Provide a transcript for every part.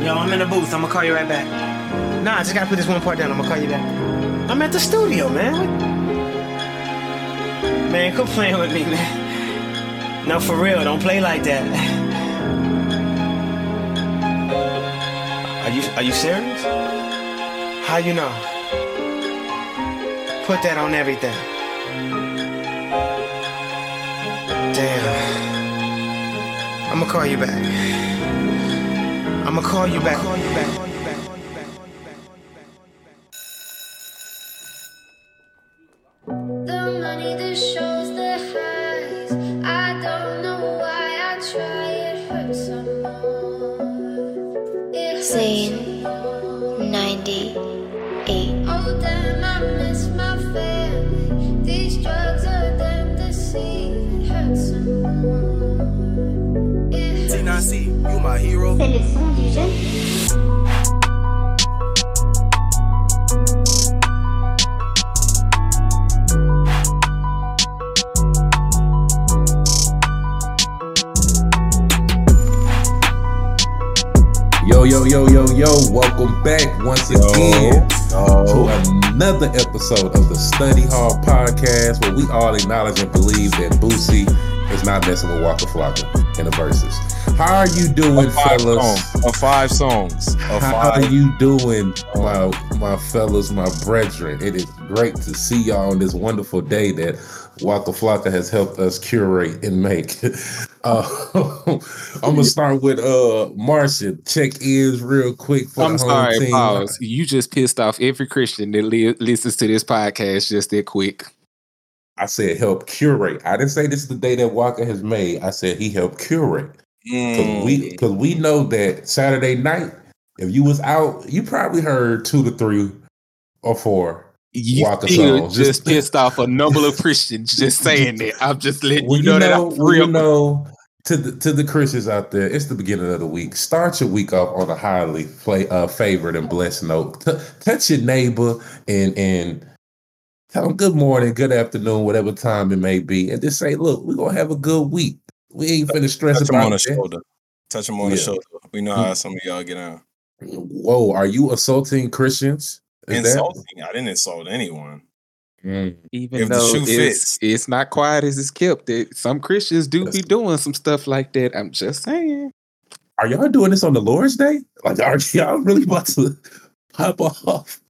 Yo, I'm in the booth. I'm gonna call you right back. Nah, I just gotta put this one part down. I'm gonna call you back. I'm at the studio, man. Man, quit playing with me, man. No, for real. Don't play like that. Are you Are you serious? How you know? Put that on everything. Damn. I'm gonna call you back. I'm gonna call you back. Episode of the Study Hall Podcast where we all acknowledge and believe that Boosie is not messing with Waka Flocka in the Verzuz. How are you doing, five fellas? songs. Of five songs. Of How are you doing, my my fellas, my brethren? It is great to see y'all on this wonderful day that Waka Flocka has helped us curate and make. Uh, I'm gonna start with uh Martian. Check ins real quick for I'm sorry, team. pause. You just pissed off every Christian that li- listens to this podcast just that quick. I said help curate. I didn't say this is the day that Waka has made. I said he helped curate. Cause we cause we know that Saturday night, if you was out, you probably heard two to three or four. You Waka still just pissed off a number of Christians just saying that. I'm just letting Well, you know, that I'm real. you know, to the to the Christians out there, it's the beginning of the week. Start your week off on a highly play uh, favored and blessed note. T- touch your neighbor and and tell them good morning, good afternoon, whatever time it may be, and just say, look, we're gonna have a good week. We ain't finna stress Touch him about on the that. shoulder. Touch him on the shoulder. We know how some of y'all get out. Whoa, are you assaulting Christians? Is that- Insulting. I didn't insult anyone. Mm. Even If the though shoe it's, fits. it's not quiet as it's kept, it, some Christians do be That's- doing some stuff like that. I'm just saying. Are y'all doing this on the Lord's Day? Like, are y'all really about to pop off?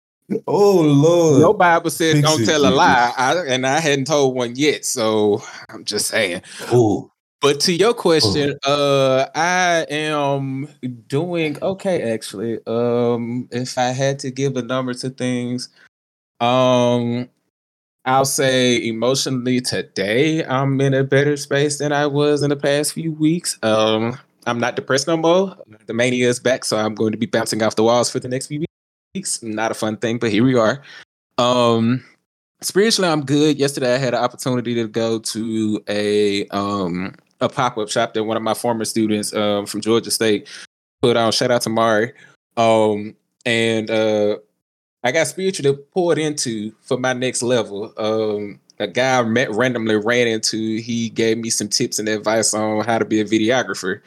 Oh Lord! Your Bible said Fix don't it, tell a lie, I, and I hadn't told one yet. So I'm just saying. Ooh. But to your question, uh, I am doing okay actually. Um, if I had to give a number to things, um, I'll say emotionally today I'm in a better space than I was in the past few weeks. Um, I'm not depressed no more. The mania is back, so I'm going to be bouncing off the walls for the next few weeks. Not a fun thing, but here we are. Um, spiritually, I'm good. Yesterday, I had an opportunity to go to a um a pop up shop that one of my former students um from Georgia State put on. Shout out to Mari. Um, and uh, I got spiritually poured into for my next level. Um, a guy I met randomly ran into. He gave me some tips and advice on how to be a videographer.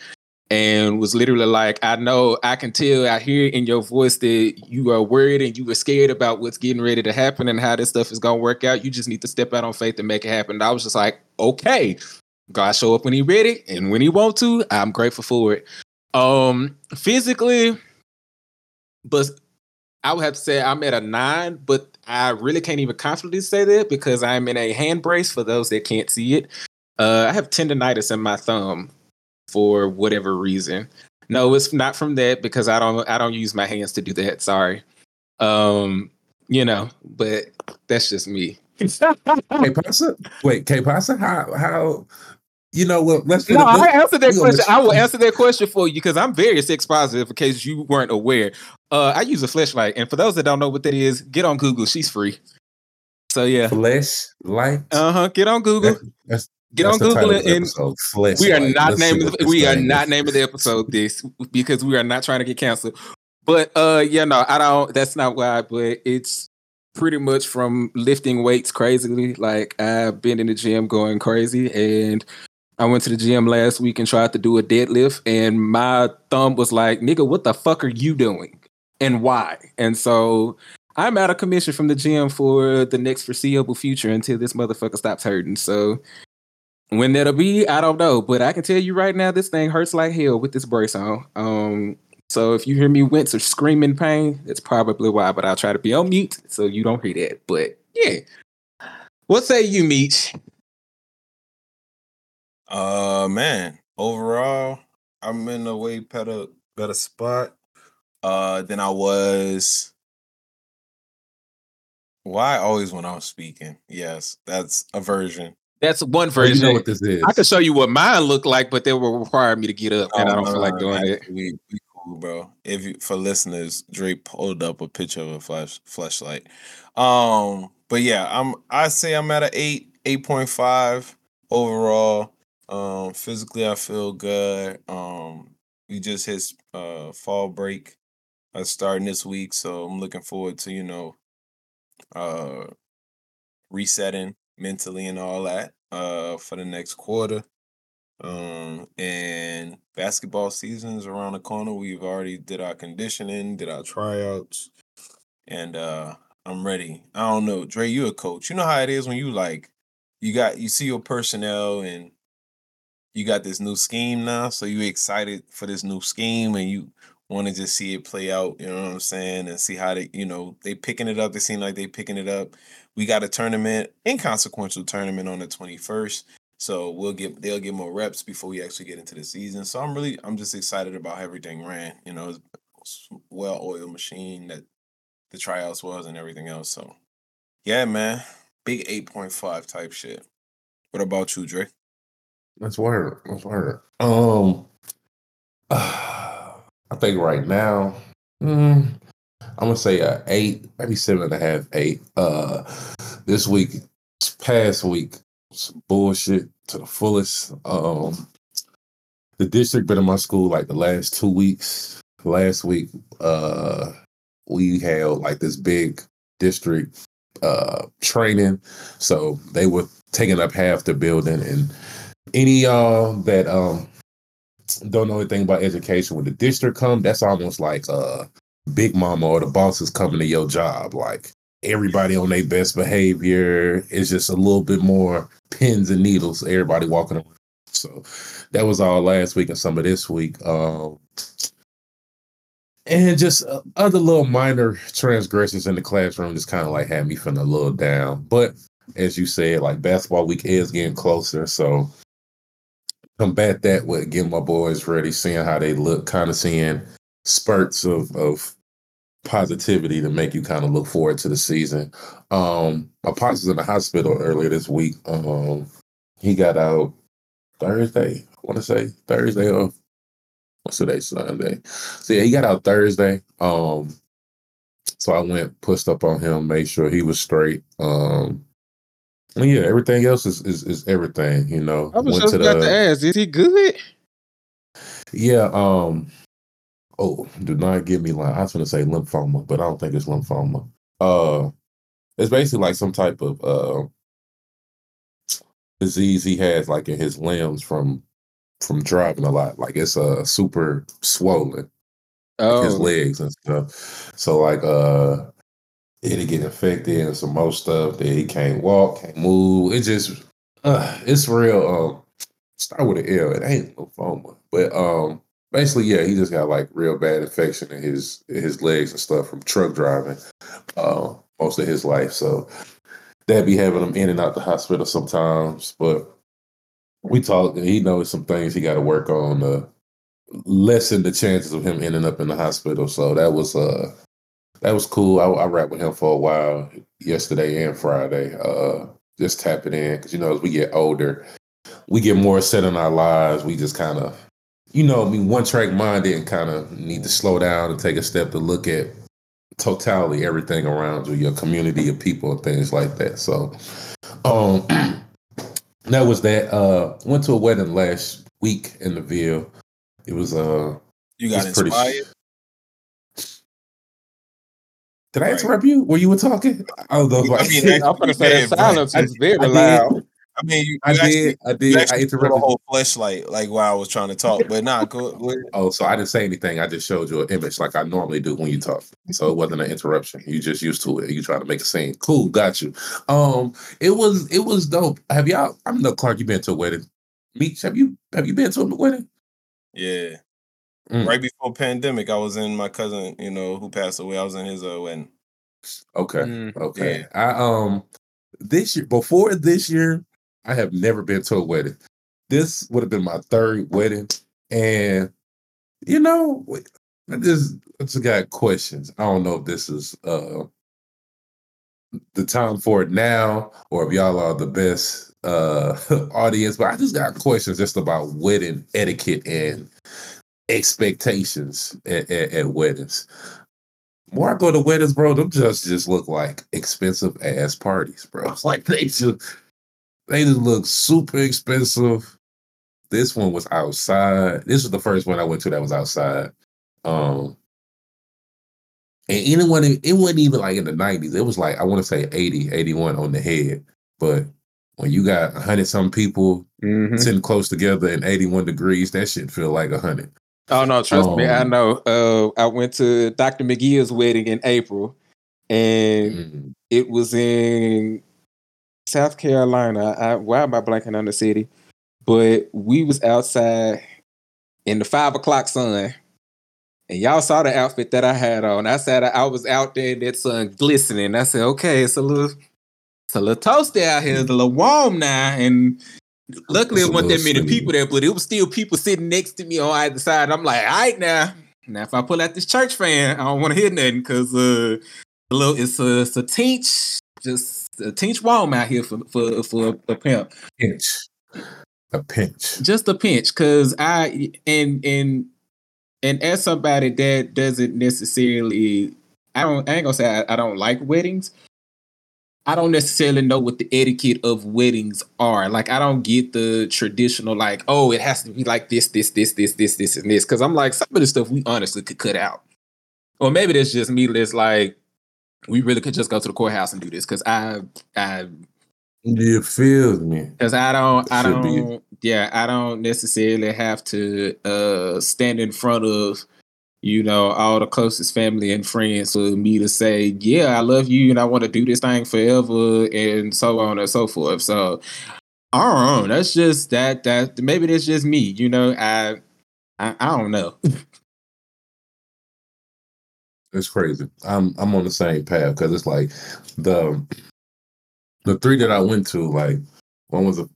And was literally like, I know I can tell, I hear in your voice that you are worried and you were scared about what's getting ready to happen and how this stuff is gonna work out. You just need to step out on faith and make it happen. And I was just like, okay, God show up when he ready and when he want to, I'm grateful for it. Um, physically, but I would have to say I'm at a nine, but I really can't even confidently say that because I'm in a hand brace for those that can't see it. Uh, I have tendonitis in my thumb for whatever reason. No, it's not from that because I don't I don't use my hands to do that. Sorry. Um, you know, but that's just me. K Pasa? Wait, K Pasa? How how you know what let's No, I answered that question. I will answer that question for you because I'm very sex positive in case you weren't aware. Uh, I use a Fleshlight, and for those that don't know what that is, get on Google. She's free. So yeah, flesh light. uh huh. Get on Google. That's- Get that's on Google and, we are not Let's naming the, we are not is. naming the episode this because we are not trying to get canceled. But uh, yeah, no, I don't. That's not why. But it's pretty much from lifting weights crazily. Like I've been in the gym going crazy, and I went to the gym last week and tried to do a deadlift, and my thumb was like, "Nigga, what the fuck are you doing, and why?" And so I'm out of commission from the gym for the next foreseeable future until this motherfucker stops hurting. So when that'll be, I don't know, but I can tell you right now, this thing hurts like hell with this brace on. Um, so if you hear me wince or scream in pain, that's probably why. But I'll try to be on mute so you don't hear that. But yeah, what say you, Meech? Uh man, overall, I'm in a way better better spot uh than I was. Why always when I'm speaking? Yes, that's a version. That's one Well, you version. know what this is. I can show you what mine looked like, but they will require me to get up, and I don't No, feel like no, doing it. We, we cool, bro. If you for listeners, Dre pulled up a picture of a flash flashlight. Um, but yeah, I'm I say I'm at a eight, eight point five overall. Um, physically I feel good. Um, we just hit uh fall break uh starting this week, so I'm looking forward to, you know, uh resetting mentally and all that uh for the next quarter. Um and basketball season is around the corner. We've already did our conditioning, did our tryouts, and uh I'm ready. I don't know, Dre, you a coach. You know how it is when you like you got you see your personnel and you got this new scheme now, so you excited for this new scheme and you want to just see it play out, you know what I'm saying, and see how they, you know, they picking it up. They seem like they picking it up. We got a tournament, inconsequential tournament on the 21st. So we'll get they'll get more reps before we actually get into the season. So I'm really I'm just excited about how everything ran. You know, well oiled machine that the tryouts was and everything else. So yeah, man. Big 8.5 type shit. What about you, Dre? That's word. That's word. Um, I think right now, mm, I'm gonna say a eight, maybe seven and a half, eight. Uh, this week, past week, some bullshit to the fullest. Um, the district been in my school like the last two weeks. Last week, uh, we held like this big district uh training, so they were taking up half the building and any uh that um don't know anything about education when the district come that's almost like uh big mama or the boss is coming to your job. Like everybody on their best behavior it's just a little bit more pins and needles everybody walking around. So that was all last week and some of this week um and just uh, other little minor transgressions in the classroom just kind of like had me feeling a little down. But as you said like basketball week is getting closer so combat that with getting my boys ready, seeing how they look, kind of seeing spurts of of positivity to make you kind of look forward to the season. Um, my pops was in the hospital earlier this week. Um, he got out Thursday. I want to say Thursday or what's today? Sunday. So yeah, he got out Thursday. Um, so I went, pushed up on him, made sure he was straight. Um, yeah, everything else is is, is everything. You know, I was Went just to about the- to ask, is he good? Yeah. Um. Oh, do not give me like I was gonna say lymphoma, but I don't think it's lymphoma. Uh, it's basically like some type of uh disease he has, like in his limbs from from driving a lot. Like it's uh super swollen, like his Oh, legs and stuff. So like uh, it'll get infected and some more stuff that he can't walk, can't move. It just uh, it's real. Um, start with an L. It ain't lymphoma, but um, basically, yeah, he just got like real bad infection in his in his legs and stuff from truck driving, uh, most of his life. So that be having him in and out the hospital sometimes. But we talk. And he knows some things he got to work on to lessen the chances of him ending up in the hospital. So that was uh that was cool. I, I rapped with him for a while yesterday and Friday. Uh, just tapping in because you know as we get older, we get more set in our lives. We just kind of, you know, I mean, one track minded and kind of need to slow down and take a step to look at totality, everything around you, your community, your people, and things like that. So, um, that was that. Uh, went to a wedding last week in the Ville. It was uh, You got it's pretty. Inspired? Did I Right. interrupt you? Were you were talking? I don't know. if I mean, I, that- I'm gonna say that silence is very I did. loud. I mean, you, I you actually, did. I you did. I actually threw the whole fleshlight like while I was trying to talk, but nah, go. go. Oh, so I didn't say anything. I just showed you an image like I normally do when you talk. So it wasn't an interruption. You just used to it. You trying to make a scene. Cool, got you. Um, it was it was dope. Have y'all? I know Clark. You been to a wedding? Meech, have you have you been to a wedding? Yeah. Mm. Right before pandemic, I was in my cousin, you know, who passed away. I was in his uh, wedding. Okay, Mm, okay. I um this year before this year, I have never been to a wedding. This would have been my third wedding, and you know, I just I just got questions. I don't know if this is uh the time for it now, or if y'all are the best uh audience, but I just got questions just about wedding etiquette and expectations at, at, at weddings. More I go to weddings, bro, them just just look like expensive ass parties, bro. Like they just they just look super expensive. This one was outside. This was the first one I went to that was outside. Um and anyone it wasn't even like in the 90s. It was like I want to say 80, 81 on the head. But when you got 100 some people Mhm. sitting close together in 81 degrees, that shit feel like 100. Oh no, trust me, I Um, know. Uh, I went to Dr. McGee's wedding in April, and Mm. it was in South Carolina. I, why am I blanking on the city? But we was outside in the five o'clock sun, and y'all saw the outfit that I had on. I said I was out there in that sun glistening. I said, okay, it's a little, it's a little toasty out here. It's a little warm now, and luckily it wasn't that many people there, but it was still people sitting next to me on either side. I'm like, all right now. Now, if I pull out this church fan, I don't want to hear nothing because uh, a little, it's a, it's a teach, just a teach warm out here for for for a pimp. Pinch. A pinch. Just a pinch, because I and and and as somebody that doesn't necessarily, I don't, I ain't gonna say I, I don't like weddings. I don't necessarily know what the etiquette of weddings are. Like, I don't get the traditional, like, oh, it has to be like this, this, this, this, this, this, and this. Because I'm like, some of the stuff we honestly could cut out. Or maybe that's just me. That's like, we really could just go to the courthouse and do this. Because I, I, You feel me? because I don't, I don't, yeah, I don't necessarily have to uh stand in front of, you know, all the closest family and friends for me to say, yeah, I love you and I want to do this thing forever and so on and so forth. So, I don't know. That's just that that maybe that's just me. You know, I, I, I don't know. It's crazy. I'm I'm on the same path because it's like the the three that I went to, like one was a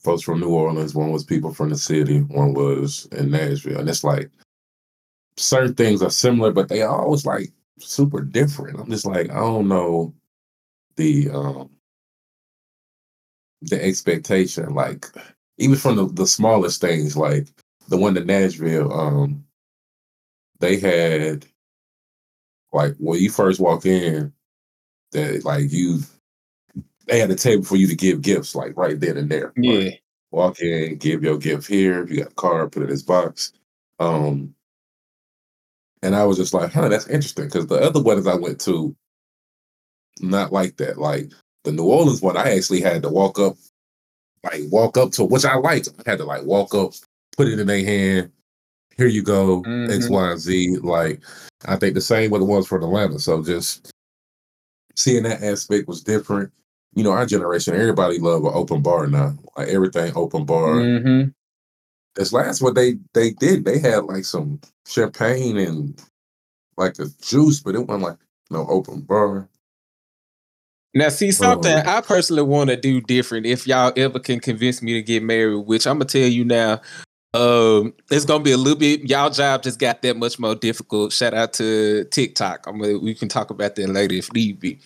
folks from New Orleans, one was people from the city, one was in Nashville, and it's like certain things are similar, but they always like super different. I'm just like I don't know the um the expectation, like even from the, the smallest things, like the one in Nashville, um, they had like when you first walk in, that like you they had a table for you to give gifts, like right then and there. Like, walk in, give your gift here. If you got a card, put it in this box. Um, and I was just like, huh, that's interesting. Because the other weddings I went to, not like that. Like the New Orleans one, I actually had to walk up, like walk up to which I liked. I had to like walk up, put it in their hand. Here you go, X, Mhm. Y, and Z. Like I think the same with the ones for Atlanta. So just seeing that aspect was different. You know, our generation, everybody love an open bar now. Like everything open bar. Mm-hmm. This last one they they did, they had like some champagne and like a juice, but it wasn't like no open bar. Now, see something Um, I personally want to do different. If y'all ever can convince me to get married, which I'm gonna tell you now, um, it's gonna be a little bit. Y'all job just got that much more difficult. Shout out to TikTok. I'm gonna, we can talk about that later if need be.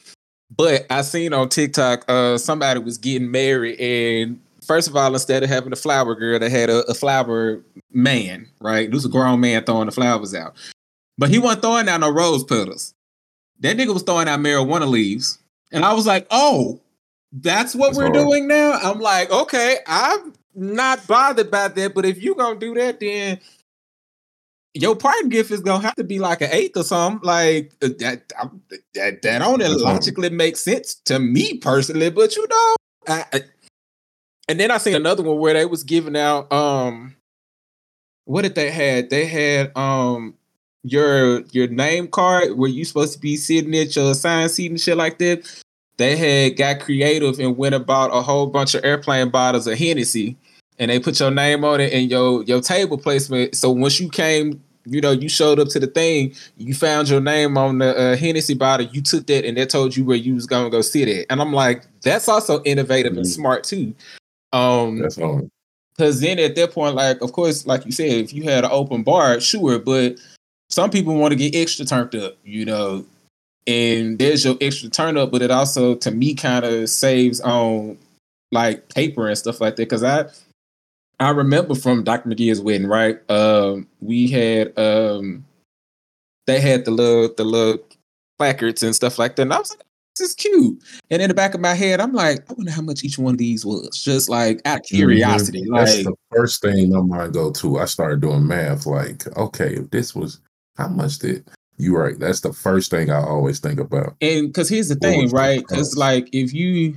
But I seen on TikTok, uh, somebody was getting married, and first of all, instead of having a flower girl, they had a, a flower man. Right, this was a grown man throwing the flowers out, but he wasn't throwing out no rose petals. That nigga was throwing out marijuana leaves. And I was like, oh, that's what That's we're hard. doing now? I'm like, okay, I'm not bothered by that, but if you gonna do that, then your parting gift is gonna have to be like an eighth or something. Like uh, that, that, that hard. logically makes sense to me personally, but you know, I, I, and then I seen another one where they was giving out um what did they had? They had um your your name card where you supposed to be sitting at your assigned seat and shit like that. They had got creative and went about a whole bunch of airplane bottles of Hennessy and they put your name on it and your your table placement. So once you came, you know, you showed up to the thing, you found your name on the uh, Hennessy bottle, you took that and that told you where you was gonna go sit at. And I'm like, that's also innovative and Mhm. smart too. Um That's all. because then at that point, like, of course, like you said, if you had an open bar, sure, but some people want to get extra turned up, you know, and there's your extra turn up, but it also, to me, kind of saves on like paper and stuff like that. Because I, I remember from Dr. McGee's wedding, right? Um, we had, um, they had the little, the little placards and stuff like that, and I was like, this is cute. And in the back of my head, I'm like, I wonder how much each one of these was, just like out of curiosity. Mhm. That's Like, the first thing my mind go to. I started doing math. Like, okay, if this was how much did you right? That's the first thing I always think about. and because here's the What thing, right? Because like if you,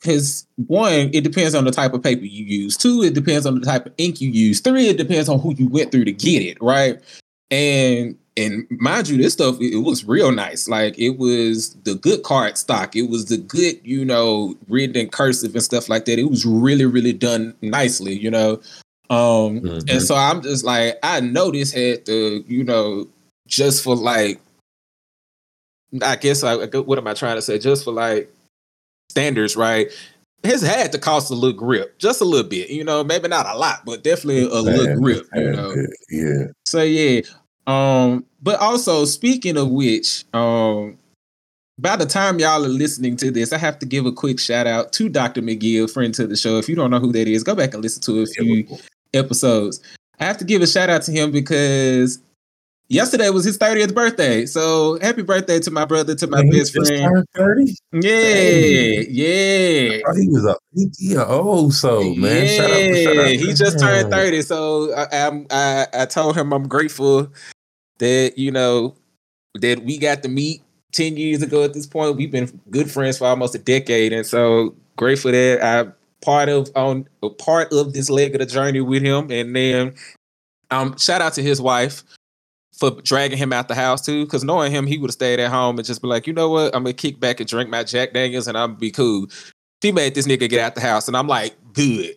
because one, it depends on the type of paper you use. Two, it depends on the type of ink you use. Three, it depends on who you went through to get it, right? And and mind you, this stuff it, it was real nice. Like it was the good card stock. It was the good, you know, written in cursive and stuff like that. It was really, really done nicely, you know. Um, Mhm. and so I'm just like, I know this had to, you know, just for like I guess I what am I trying to say? Just for like standards, right? Has had to cost a little grip, just a little bit, you know, maybe not a lot, but definitely a little grip, you know. Yeah. So yeah. Um, but also speaking of which, um, by the time y'all are listening to this, I have to give a quick shout out to Dr. McGill, friend to the show. If you don't know who that is, go back and listen to a few episodes. I have to give a shout out to him because yesterday was his 30th birthday. So happy birthday to my brother, to my best friend. 30? Yeah, yeah. Oh, he was a he, he a old soul, man. Yeah, Shout out, shout out he just turned 30. So I, I'm, I, I told him I'm grateful that, you know, that we got to meet 10 years ago at this point. We've been good friends for almost a decade. And so grateful that I part of on part of this leg of the journey with him. And then um shout out to his wife for dragging him out the house too. Cause knowing him, he would have stayed at home and just be like, you know what? I'm gonna kick back and drink my Jack Daniels and I'm gonna be cool. She made this nigga get out the house, and I'm like, good.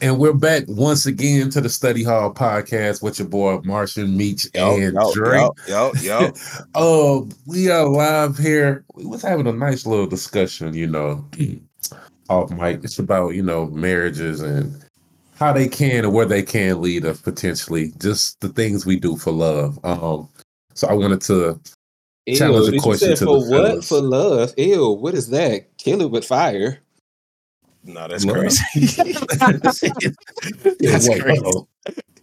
And we're back once again to the Study Hall podcast with your boy Martian Meech and Dre. Yo, yo. Uh, we are live here. We was having a nice little discussion, you know, off mic. It's about you know marriages and how they can and where they can lead us potentially. Just the things we do for love. Um, so I wanted to Challenge a question to for the what? fellas. For love. Ew, what is that? Kill it with fire. No, that's Love. crazy. That's wait, crazy. uh-oh.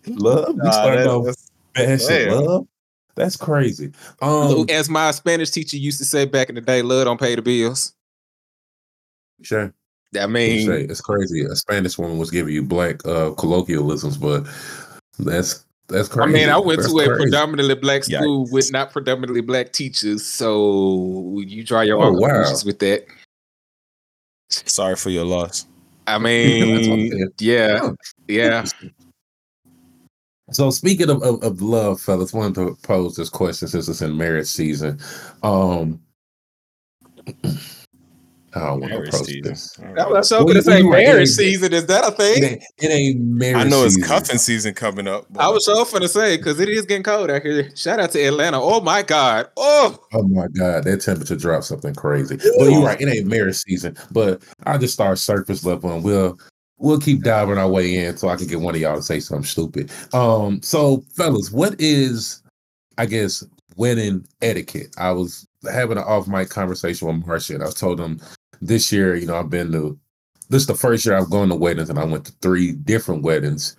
Love. Nah, started off that's- bashing love. That's crazy. Um, As my Spanish teacher used to say back in the day, love don't pay the bills. sure. I You mean, say it's crazy. A Spanish woman was giving you black uh, colloquialisms, but that's that's crazy. I mean, I went That's to a crazy. predominantly black Yikes. school with not predominantly black teachers, so you draw your Oh, own wow. conclusions with that. Sorry for your loss. I That's what I'm mean, yeah, Oh, yeah. So speaking of, of, of love, fellas, wanted to pose this question since it's in marriage season. Um, I don't want to Marriage approach season. I this. was Well, so you- gonna say you right, it marriage season. Is that a It thing? ain't, it ain't marriage. I know it's season. cuffing season coming up. but- I was so finna say because it is getting cold out here. Shout out to Atlanta. Oh my God. Oh, Oh my god, that temperature dropped something crazy. But you're right, it ain't marriage season. But I just start surface level and we'll we'll keep diving our way in so I can get one of y'all to say something stupid. Um, so fellas, what is I guess wedding etiquette? I was having an off mic conversation with Martian and I told him this year, you know, I've been to this is the first year I've gone to weddings and I went to three different weddings,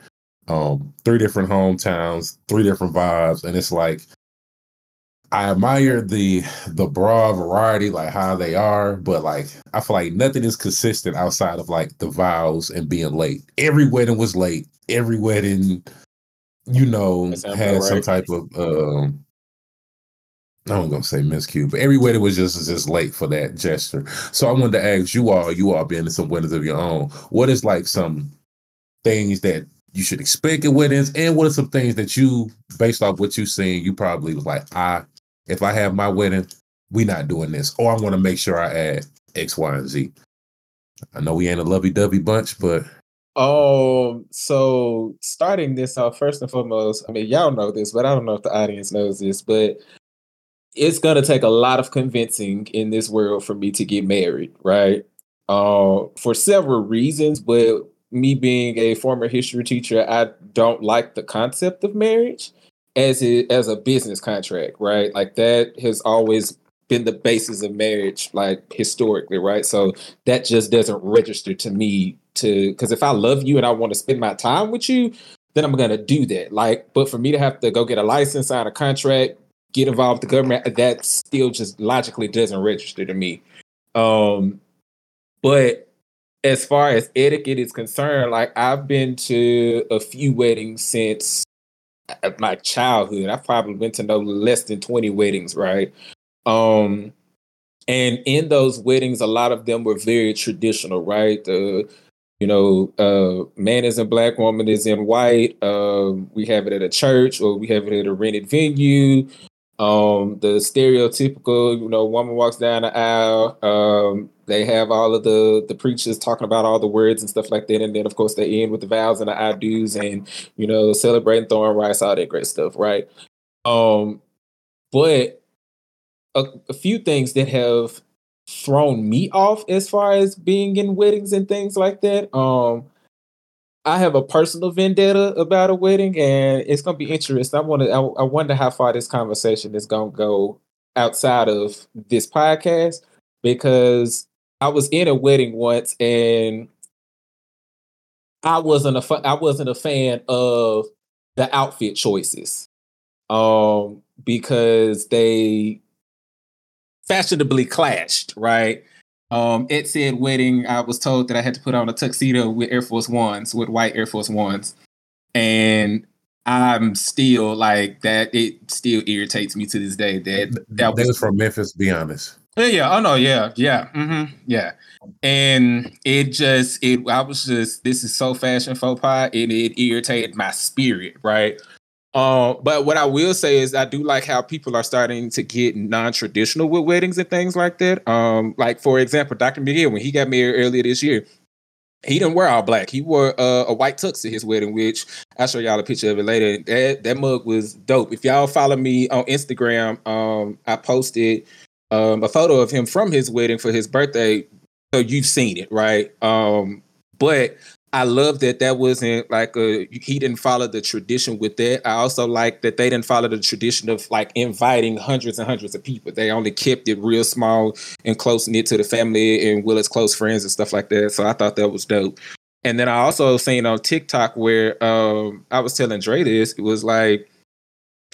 um, three different hometowns, three different vibes, and it's like I admire the the broad variety, like how they are, but like I feel like nothing is consistent outside of like the vows and being late. Every wedding was late. Every wedding, you know, had about some type of um I'm gonna say miscue, but every wedding was just just late for that gesture. So I wanted to ask you all, you all being in some weddings of your own, what is like some things that you should expect at weddings, and what are some things that you, based off what you've seen, you probably was like, I, if I have my wedding, we not doing this, or I want to make sure I add X, Y, and Z. I know we ain't a lovey-dovey bunch, but Um, so starting this off, first and foremost, I mean, y'all know this, but I don't know if the audience knows this, but it's gonna take a lot of convincing in this world for me to get married, right? Uh, for several reasons, but me being a former history teacher, I don't like the concept of marriage as it as a business contract, right? Like that has always been the basis of marriage, like historically, right? So that just doesn't register to me to because if I love you and I want to spend my time with you, then I'm gonna do that. Like, but for me to have to go get a license, sign a contract, get involved with the government, that still just logically doesn't register to me. Um, but as far as etiquette is concerned, like I've been to a few weddings since uh, my childhood. I've probably been to no less than 20 weddings, right? Um, and in those weddings, a lot of them were very traditional, right? The you know, uh, man is in black, woman is in white. Um, we have it at a church or we have it at a rented venue. Um, the stereotypical, you know, woman walks down the aisle. Um, they have all of the the preachers talking about all the words and stuff like that, and then of course they end with the vows and the I do's and you know celebrating throwing rice, all that great stuff, right? Um, but a, a few things that have thrown me off as far as being in weddings and things like that. Um, I have a personal vendetta about a wedding, and it's gonna be interesting. I want to. I, I wonder how far this conversation is gonna go outside of this podcast because I was in a wedding once, and I wasn't a I wasn't a fan of the outfit choices, um, because they fashionably clashed, right? Um, it said wedding. I was told that I had to put on a tuxedo with Air Force Ones, with white Air Force Ones, and I'm still like that. It still irritates me to this day that that was was from Memphis. Be honest. yeah, yeah. Oh no, yeah, yeah, Mm-hmm, yeah. And it just, it. I was just, this is so fashion faux pas, and it irritated my spirit, right? Uh, but what I will say is, I do like how people are starting to get non-traditional with weddings and things like that. Um, like for example, Dr. McGill, when he got married earlier this year, he didn't wear all black. He wore uh, a white tux at his wedding, which I'll show y'all a picture of it later. That that mug was dope. If y'all follow me on Instagram, um, I posted um, a photo of him from his wedding for his birthday. So you've seen it, right? Um, but I love that that wasn't like a he didn't follow the tradition with that. I also like that they didn't follow the tradition of like inviting hundreds and hundreds of people. They only kept it real small and close knit to the family and Willis close friends and stuff like that. So I thought that was dope. And then I also seen on TikTok where um, I was telling Dre this, it was like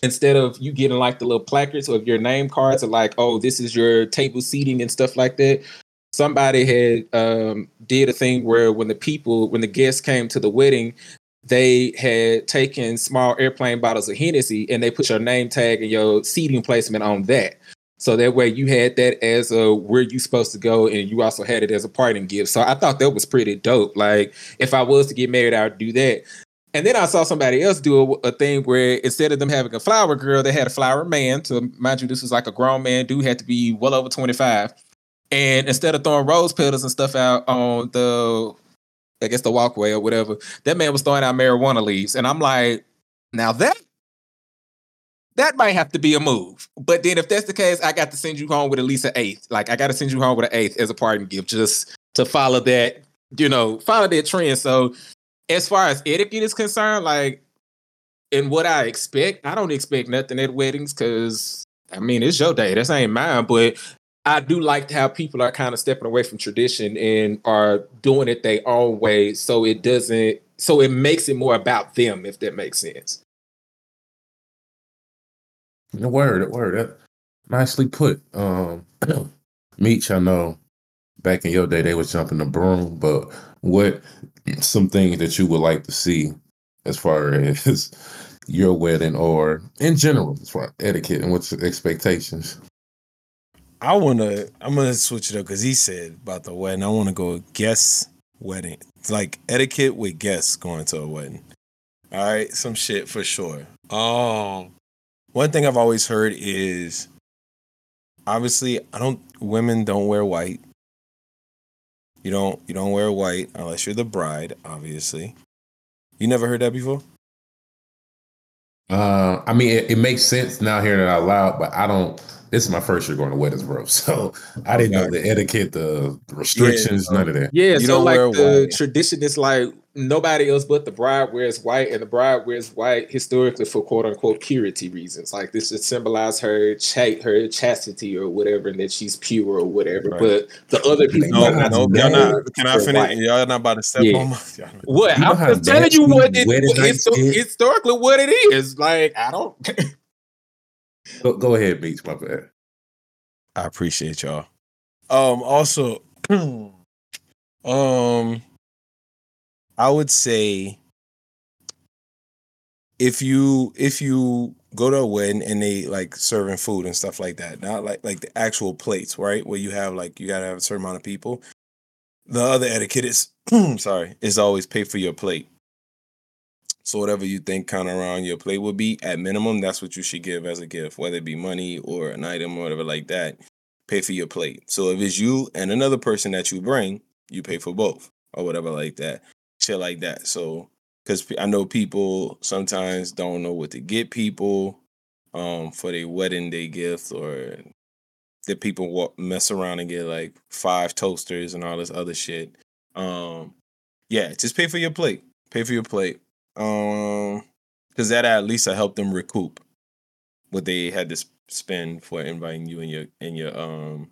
instead of you getting like the little placards of your name cards, or like, oh, this is your table seating and stuff like that. Somebody had um, did a thing where when the people, when the guests came to the wedding, they had taken small airplane bottles of Hennessy and they put your name tag and your seating placement on that. So that way you had that as a where you supposed to go and you also had it as a parting gift. So I thought that was pretty dope. Like if I was to get married, I would do that. And then I saw somebody else do a, a thing where instead of them having a flower girl, they had a flower man. So mind you, this was like a grown man. Dude had to be well over 25. And instead of throwing rose petals and stuff out on the, I guess the walkway or whatever, that man was throwing out marijuana leaves. And I'm like, now that that might have to be a move. But then if that's the case, I got to send you home with at least an eighth. Like I got to send you home with an eighth as a parting gift, just to follow that, you know, follow that trend. So as far as etiquette is concerned, like and what I expect, I don't expect nothing at weddings because I mean it's your day. That's ain't mine. But I do like how people are kind of stepping away from tradition and are doing it their own way, so it doesn't. So it makes it more about them, if that makes sense. The word, word. Nicely put. Um, Meech, I know back in your day they was jumping the broom, but what some things that you would like to see as far as your wedding or in general as far as etiquette and what's expectations? I wanna I'm gonna switch it up because he said about the wedding. I wanna go guest wedding. It's like etiquette with guests going to a wedding. All right, some shit for sure. Um one thing I've always heard is obviously I don't women don't wear white. You don't you don't wear white unless you're the bride, obviously. You never heard that before? Uh, I mean, it, it makes sense now hearing it out loud, but I don't. This is my first year going to weddings, bro. So I didn't know the etiquette, the restrictions, Yeah, none of that. Yeah, You so don't like the white. tradition is like nobody else but the bride wears white, and the bride wears white historically for quote unquote purity reasons. Like this should symbolize her cha- her chastity or whatever, and that she's pure or whatever. Right. But the other people, No, know no, y'all not. Can I finish? white. Y'all not about to step Yeah. on my. What You know I'm telling you what it, wedding what nights historically what it is. Like I don't. Go, go ahead, Meech. My bad. I appreciate y'all. Um, also, um, I would say if you if you go to a wedding and they like serving food and stuff like that, not like like the actual plates, right? Where you have like you gotta have a certain amount of people. The other etiquette is sorry, is always pay for your plate. So whatever you think kind of around your plate would be, at minimum, that's what you should give as a gift, whether it be money or an item or whatever like that. Pay for your plate. So if it's you and another person that you bring, you pay for both or whatever like that, shit like that. So because I know people sometimes don't know what to get people um for their wedding day gift or that people mess around and get like five toasters and all this other shit. Um, yeah, just pay for your plate. Pay for your plate. Um, because that at least will help them recoup what they had to spend for inviting you and your and your um.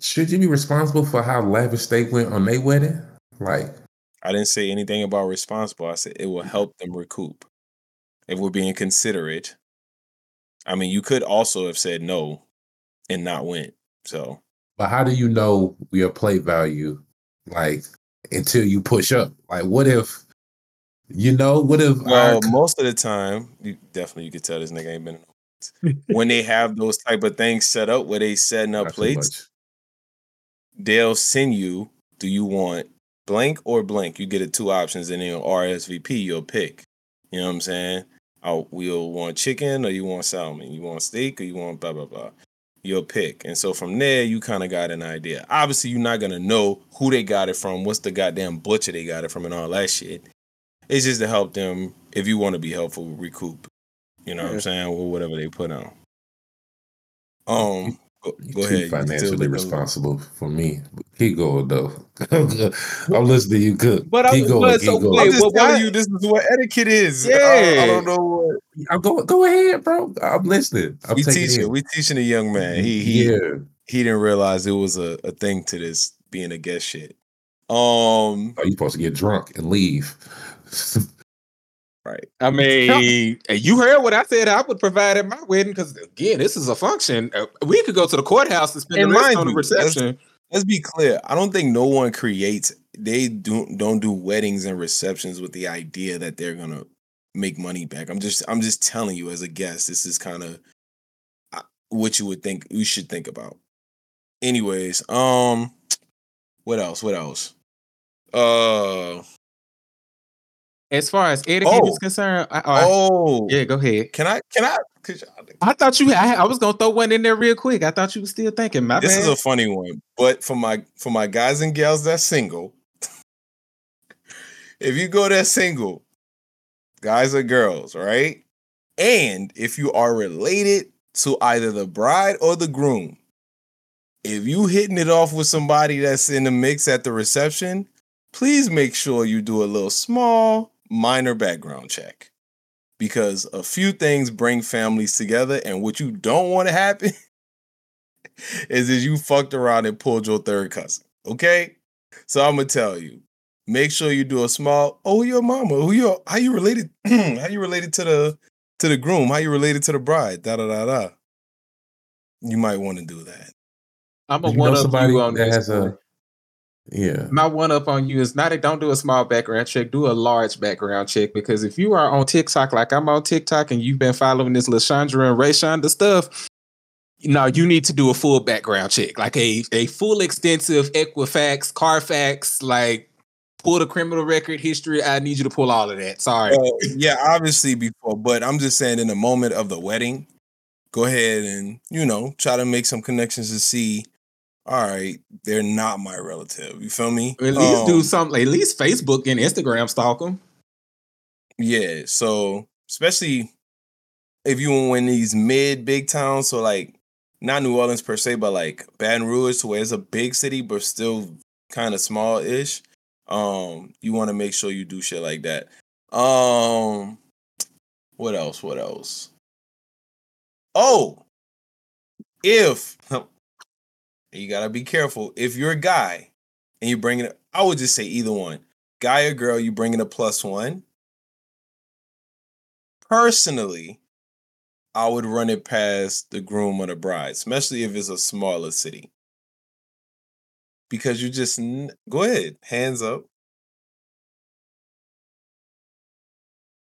Should you be responsible for how lavish they went on their wedding? Like, I didn't say anything about responsible. I said it will help them recoup if we're being considerate. I mean, you could also have said no and not went. So but how do you know your plate value? Like, until you push up. Like, what if, you know, what if Well, our- most of the time, you definitely you could tell this nigga ain't been. in no weddings. when they have those type of things set up where they setting up Not plates, they'll send you. Do you want blank or blank? You get it two options, and then RSVP you'll pick. You know what I'm saying? Oh, we'll want chicken or you want salmon. You want steak or you want blah blah blah. You'll pick, and so from there you kind of got an idea. Obviously, you're not gonna know who they got it from, what's the goddamn butcher they got it from, and all that shit. It's just to help them if you want to be helpful recoup. You know what I'm saying? Or whatever they put on. Um, go, go ahead. Financially looking- responsible for me. Keep going though. I'm listening to you cook. But I'm, going. but keep so going. wait, I'm just telling why- you this is what etiquette is. I- I, don't know what I'm go go ahead, bro. I'm listening. I'm we taking teaching. it. We teaching a young man. He he yeah. he didn't realize it was a, a thing to this being a guest shit. Um, are you supposed to get drunk and leave. Right. I mean, you heard what I said. I would provide at my wedding because again, this is a function. Uh, We could go to the courthouse and spend And the rest on the reception. Let's be clear. I don't think no one creates. They do don't do weddings and receptions with the idea that they're gonna make money back. I'm just I'm just telling you as a guest. This is kind of what you would think you should think about. Anyways, um, what else? What else? Uh As far as etiquette Oh. is concerned, I, I- oh yeah, go ahead. Can I? Can I? I thought you. I, I was gonna throw one in there real quick. I thought you were still thinking. My this bad. is a funny one, but for my for my guys and gals that's single, if you go there single, guys or girls, right? And if you are related to either the bride or the groom, if you hitting it off with somebody that's in the mix at the reception, please make sure you do a little small minor background check. Because a few things bring families together, and what you don't want to happen is that you fucked around and pulled your third cousin. Okay? So I'm gonna tell you, make sure you do a small, oh, your mama, who your how you related, how you related to the to the groom, how you related to the bride, da da da da. You might want to do that. I'm a You know one of somebody you on that has a- one. Yeah. My one up on you is not a, don't do a small background check, do a large background check because if you are on TikTok like I'm on TikTok and you've been following this Lashandra and Rayshonda stuff, no, you need to do a full background check, like a a full extensive Equifax, Carfax, like pull the criminal record history. I need you to pull all of that. Sorry. Well, yeah, obviously before, but I'm just saying in the moment of the wedding, go ahead and you know try to make some connections to see. All right, they're not my relative. You feel me? At least do Um, something. At least Facebook and Instagram stalk them. Yeah, so especially if you in these mid big towns, so like not New Orleans per se, but like Baton Rouge, to where it's a big city but still kind of small ish. Um, you want to make sure you do shit like that. Um, what else? What else? Oh, if you gotta be careful if you're a guy and you bring it, I would just say either one, guy or girl, you bring in a plus one personally, I would run it past the groom or the bride, especially if it's a smaller city. Because you just go ahead, hands up.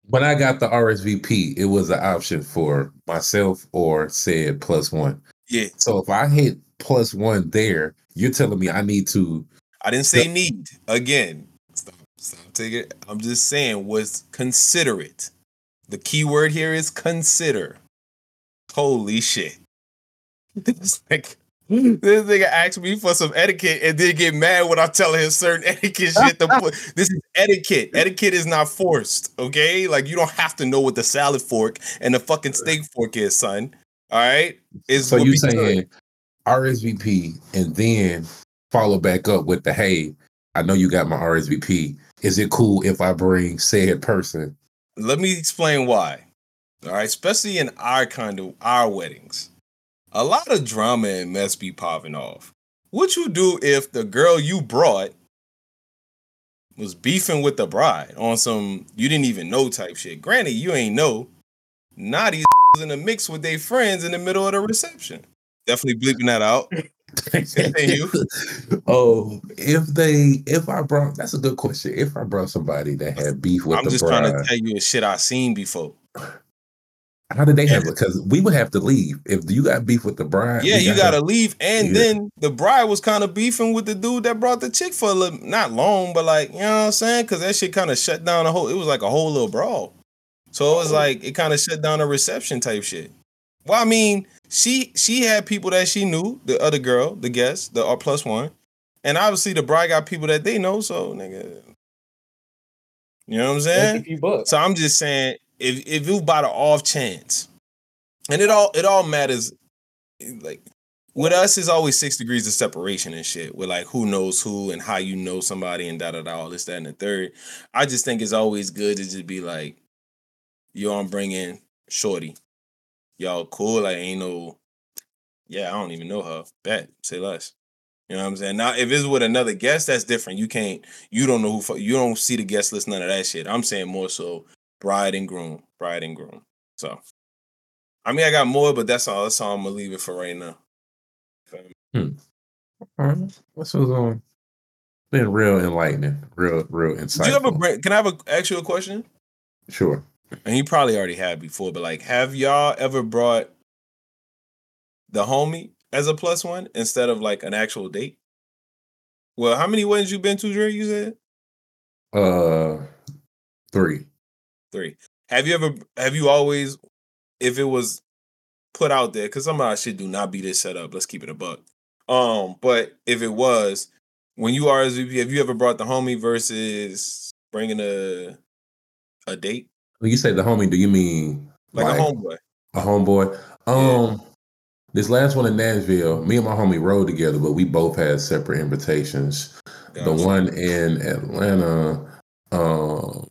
When I got the RSVP, it was an option for myself or said plus one. Yeah, So if I hit plus one there, you're telling me I need to I didn't say need again. Stop, stop taking. it. I'm just saying was considerate. The key word here is consider. Holy shit! This like this nigga asked me for some etiquette and then get mad when I tell him certain etiquette shit. Put. This is etiquette. Etiquette is not forced. Okay, like you don't have to know what the salad fork and the fucking steak fork is, son. All right, is So what you saying RSVP and then follow back up with the hey, I know you got my RSVP. Is it cool if I bring said person? Let me explain why. All right, especially in our kind of our weddings, a lot of drama and mess be popping off. What you do if the girl you brought was beefing with the bride on some you didn't even know type shit? Granted, you ain't know. Now these in the mix with their friends in the middle of the reception. Definitely bleeping that out. Oh, if they if I brought that's a good question. If I brought somebody that had beef with I'm just bride, trying to tell you a shit I seen before. how did they have it? Because we would have to leave. If you got beef with the bride, Yeah, you gotta- gotta leave. And Yeah. then the bride was kind of beefing with the dude that brought the chick for a little, not long, but like, you know what I'm saying? Cause that shit kind of shut down the whole, it was like a whole little brawl. So it was Oh. like, it kind of shut down the reception type shit. Well, I mean, she she had people that she knew, the other girl, the guest, the R plus one. And obviously the bride got people that they know, so nigga. You know what I'm saying? So I'm just saying, if if you by the off chance, and it all it all matters, like with us is always six degrees of separation and shit. With like who knows who and how you know somebody and da da da all this that and the third. I just think it's always good to just be like, yo, I'm bringing shorty, y'all cool. Like ain't no, yeah, I don't even know her. Bet say less. You know what I'm saying? Now, if it's with another guest, that's different. You can't, you don't know who, you don't see the guest list, none of that shit. I'm saying more so bride and groom, bride and groom. So, I mean, I got more, but that's all. That's all I'm gonna leave it for right now. Hmm. All right, This was um been real enlightening, real, real insightful. Did you ever bring? Can I have a ask you a question? Sure. And you probably already had before, but like, have y'all ever brought the homie as a plus one instead of like an actual date? Well, how many weddings you been to, Dre? You said Uh, three. three. Have you ever? Have you always? If it was put out there, because some of our shit do not be this set up. Let's keep it a buck. Um, but if it was, when you are RSVP, have you ever brought the homie versus bringing a a date When you say the homie, do you mean like, a homeboy? A homeboy. Um, this last one in Nashville, me and my homie rode together, but we both had separate invitations. The one in Atlanta, um,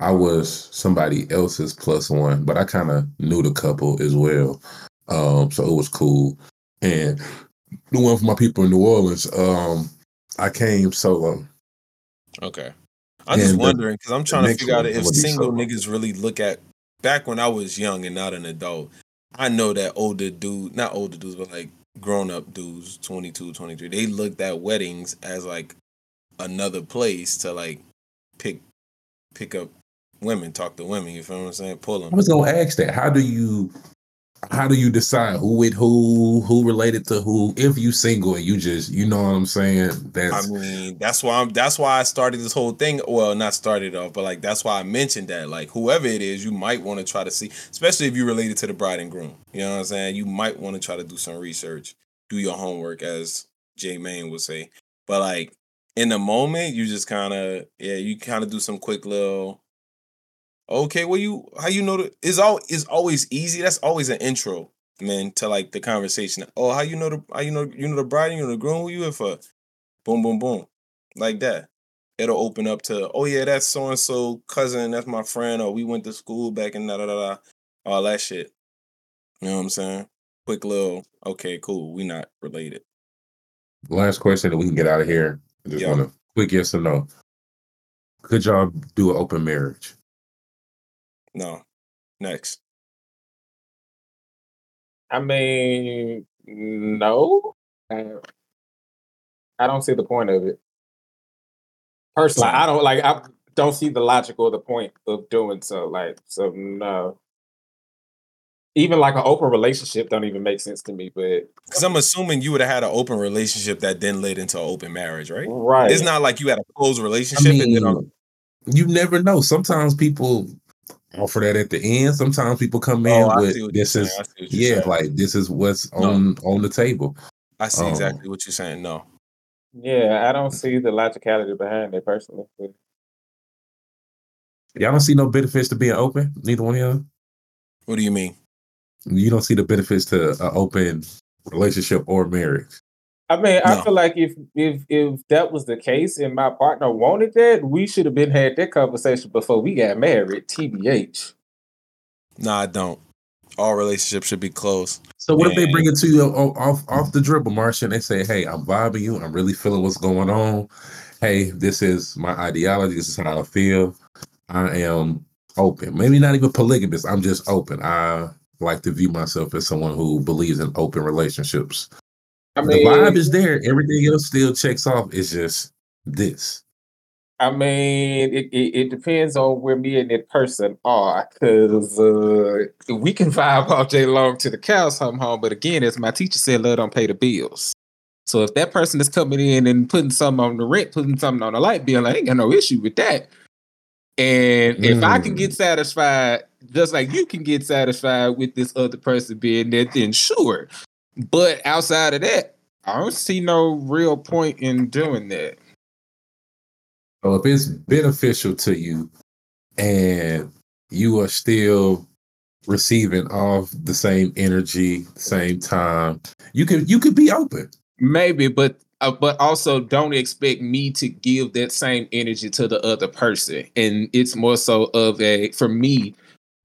I was somebody else's plus one, but I kind of knew the couple as well. Um, so it was cool. And the one for my people in New Orleans, um, I came solo. Okay. I'm just wondering because I'm trying to figure out if single niggas really look at back when I was young and not an adult. I know that older dude, not older dudes, but like grown up dudes, 22, 23, they looked at weddings as like another place to like pick pick up women, talk to women. You feel what I'm saying? Pull them. I was gonna ask that. How do you how do you decide who with who, who related to who? If you single and you just, you know what I'm saying? That's I mean, that's why I'm. That's why I started this whole thing. Well, not started off, but like that's why I mentioned that. Like whoever it is, you might want to try to see, especially if you related to the bride and groom. You know what I'm saying? You might want to try to do some research, do your homework, as Jay Main would say. But like in the moment, you just kind of yeah, you kind of do some quick little. Okay, well, you how you know the is all is always easy. That's always an intro, man, to like the conversation. Oh, how you know the how you know you know the bride, and you know the groom, who you in for? Boom, boom, boom, like that. It'll open up to oh yeah, that's so and so cousin, that's my friend, or we went to school back in da da da da, all that shit. You know what I'm saying? Quick little okay, cool. We not related. last question that we can get out of here. I just Yeah. want a quick yes or no. Could y'all do an open marriage? No. Next. I mean, no. I, I don't see the point of it. Personally, I don't like. I don't see the logic or the point of doing so. Like, so no. Even like an open relationship don't even make sense to me. But Because I'm assuming you would have had an open relationship that then led into an open marriage, right? right, It's not like you had a closed I relationship and mean, then on you never know. Sometimes people offer that at the end. Sometimes people come in Oh, with see what you're this is I see what you're yeah, saying. like this is what's No. on on the table. I see um, exactly what you're saying. No. yeah, I don't see the logicality behind it personally. Y'all don't see no benefits to being open. Neither one of y'all. What do you mean? You don't see the benefits to an open relationship or marriage. I mean, I feel like if if if that was the case and my partner wanted that, we should have been had that conversation before we got married. TBH. No, I don't. All relationships should be closed. So what if they bring it to you off off the dribble, Marcia, and they say, "Hey, I'm vibing you. I'm really feeling what's going on. Hey, this is my ideology. This is how I feel. I am open. Maybe not even polygamous. I'm just open. I like to view myself as someone who believes in open relationships. I the vibe is there. Everything else still checks off. It's just this. I mean, it, it, it depends on where me and that person are, because uh, we can vibe all day long to the cows come home. But again, as my teacher said, love don't pay the bills. So if that person is coming in and putting something on the rent, putting something on the light bill, I ain't got no issue with that. And if I can get satisfied, just like you can get satisfied with this other person being there, then sure. But outside of that, I don't see no real point in doing that. So if it's beneficial to you and you are still receiving off the same energy, same time, you can you could be open. Maybe, but uh, but also don't expect me to give that same energy to the other person. And it's more so of a for me,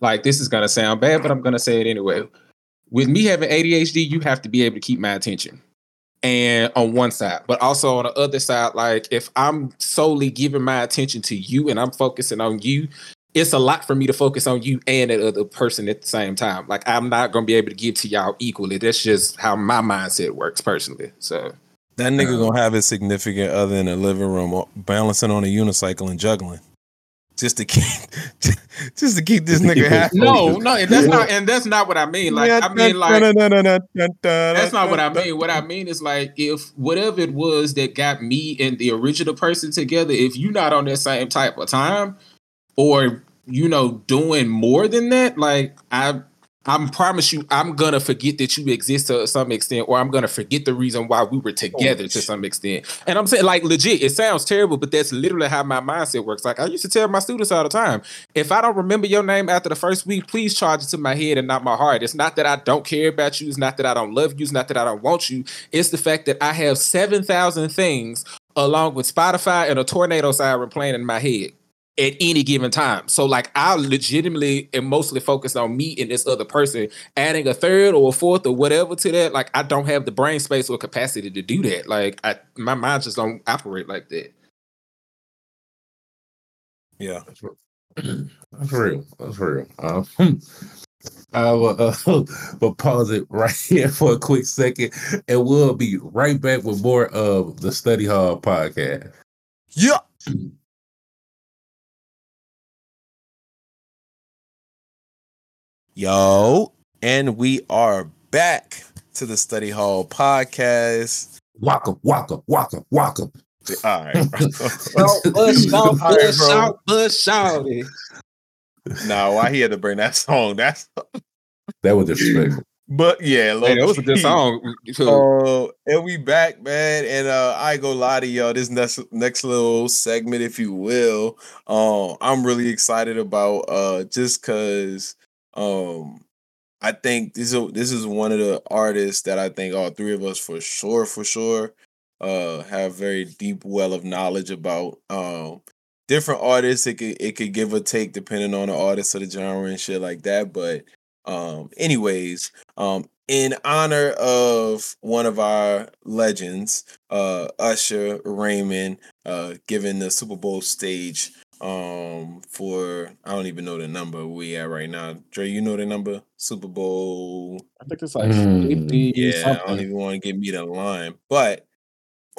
like this is gonna sound bad, but I'm gonna say it anyway. With me having ADHD, you have to be able to keep my attention. And on one side, but also on the other side, like if I'm solely giving my attention to you and I'm focusing on you, it's a lot for me to focus on you and that other person at the same time. Like I'm not gonna be able to give to y'all equally. That's just how my mindset works personally. So That nigga Uh, gonna have his significant other in the living room balancing on a unicycle and juggling. Just to keep just to keep this Just to keep nigga happy. no, no, and that's not and that's not what I mean. Like I mean like that's that's not what I mean. What I mean is like if whatever it was that got me and the original person together, if you're not on that same type of time, or you know doing more than that, like I. I promise you, I'm gonna forget that you exist to some extent, or I'm gonna forget the reason why we were oh, together to some extent. And I'm saying, like, legit, it sounds terrible, but that's literally how my mindset works. Like, I used to tell my students all the time if I don't remember your name after the first week, please charge it to my head and not my heart. It's not that I don't care about you. It's not that I don't love you. It's not that I don't want you. It's the fact that I have 7,000 things along with Spotify and a tornado siren playing in my head at any given time. So, like, I legitimately am mostly focused on me and this other person. Adding a third or a fourth or whatever to that, like, I don't have the brain space or capacity to do that. Like, I, my mind just don't operate like that. Yeah. That's real. That's real. Hmm. I will uh, but pause it right here for a quick second, and we'll be right back with more of the Study Hall podcast. Yeah. Yo, and we are back to the Study Hall podcast. Waka, waka, waka, waka. All right. Shout, buzz, shout, All right, buzz, bro. shout, buzz, shout it. now, why he had to bring that song? That's That was disrespectful. but yeah, Hey, that was a good low-key. song. Uh, and we back, man. And uh, I ain't gonna lie to y'all. This next next little segment, if you will, um, I'm really excited about. Uh, just cause, um, I think this is this is one of the artists that I think all three of us for sure, for sure, uh, have very deep well of knowledge about. Um, different artists, it could it could give or take depending on the artist or the genre and shit like that. But, um, anyways, um, in honor of one of our legends, uh, Usher Raymond, uh, giving the Super Bowl stage um for I don't even know the number we at right now. Dre, you know the number? Super Bowl. I think it's like Mm. 50 Yeah, I don't even want to get me the line. But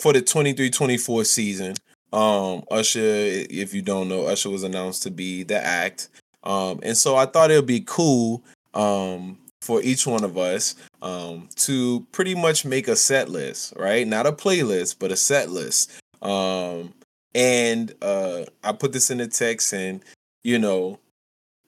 for the 23-24 season, um, Usher, if you don't know, Usher was announced to be the act. Um, and so I thought it would be cool um for each one of us um to pretty much make a set list, right? Not a playlist, but a set list. Um and uh I put this in the text and you know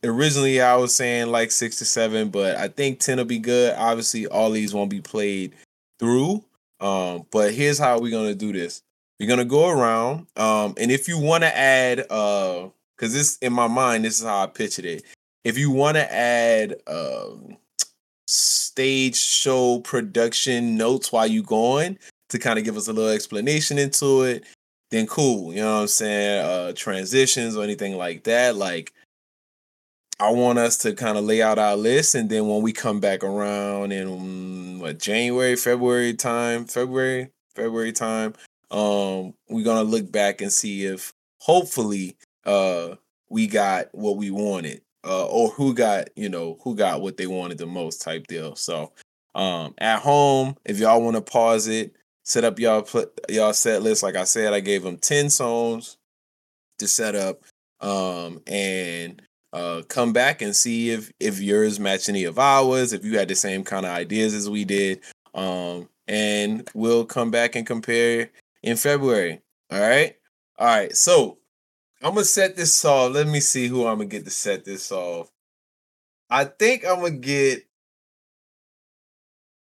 originally I was saying like six to seven, but I think 10 will be good. Obviously, all these won't be played through. Um, but here's how we're gonna do this. We're gonna go around. Um, and if you want to add uh because this in my mind, this is how I pictured it. If you want to add um stage show production notes while you going to kind of give us a little explanation into it, then cool. You know what I'm saying? Uh transitions or anything like that. Like I want us to kind of lay out our list, and then when we come back around in mm, what January, February time, February, February time, um, we're gonna look back and see if hopefully uh we got what we wanted, uh, or who got you know who got what they wanted the most type deal. So um at home, if y'all want to pause it, set up y'all pl- y'all set list. Like I said, I gave them ten songs to set up, um, and uh come back and see if if yours match any of ours if you had the same kind of ideas as we did um and we'll come back and compare in february all right all right so i'm gonna set this off. Let me see who i'm gonna get to set this off. I think i'm gonna get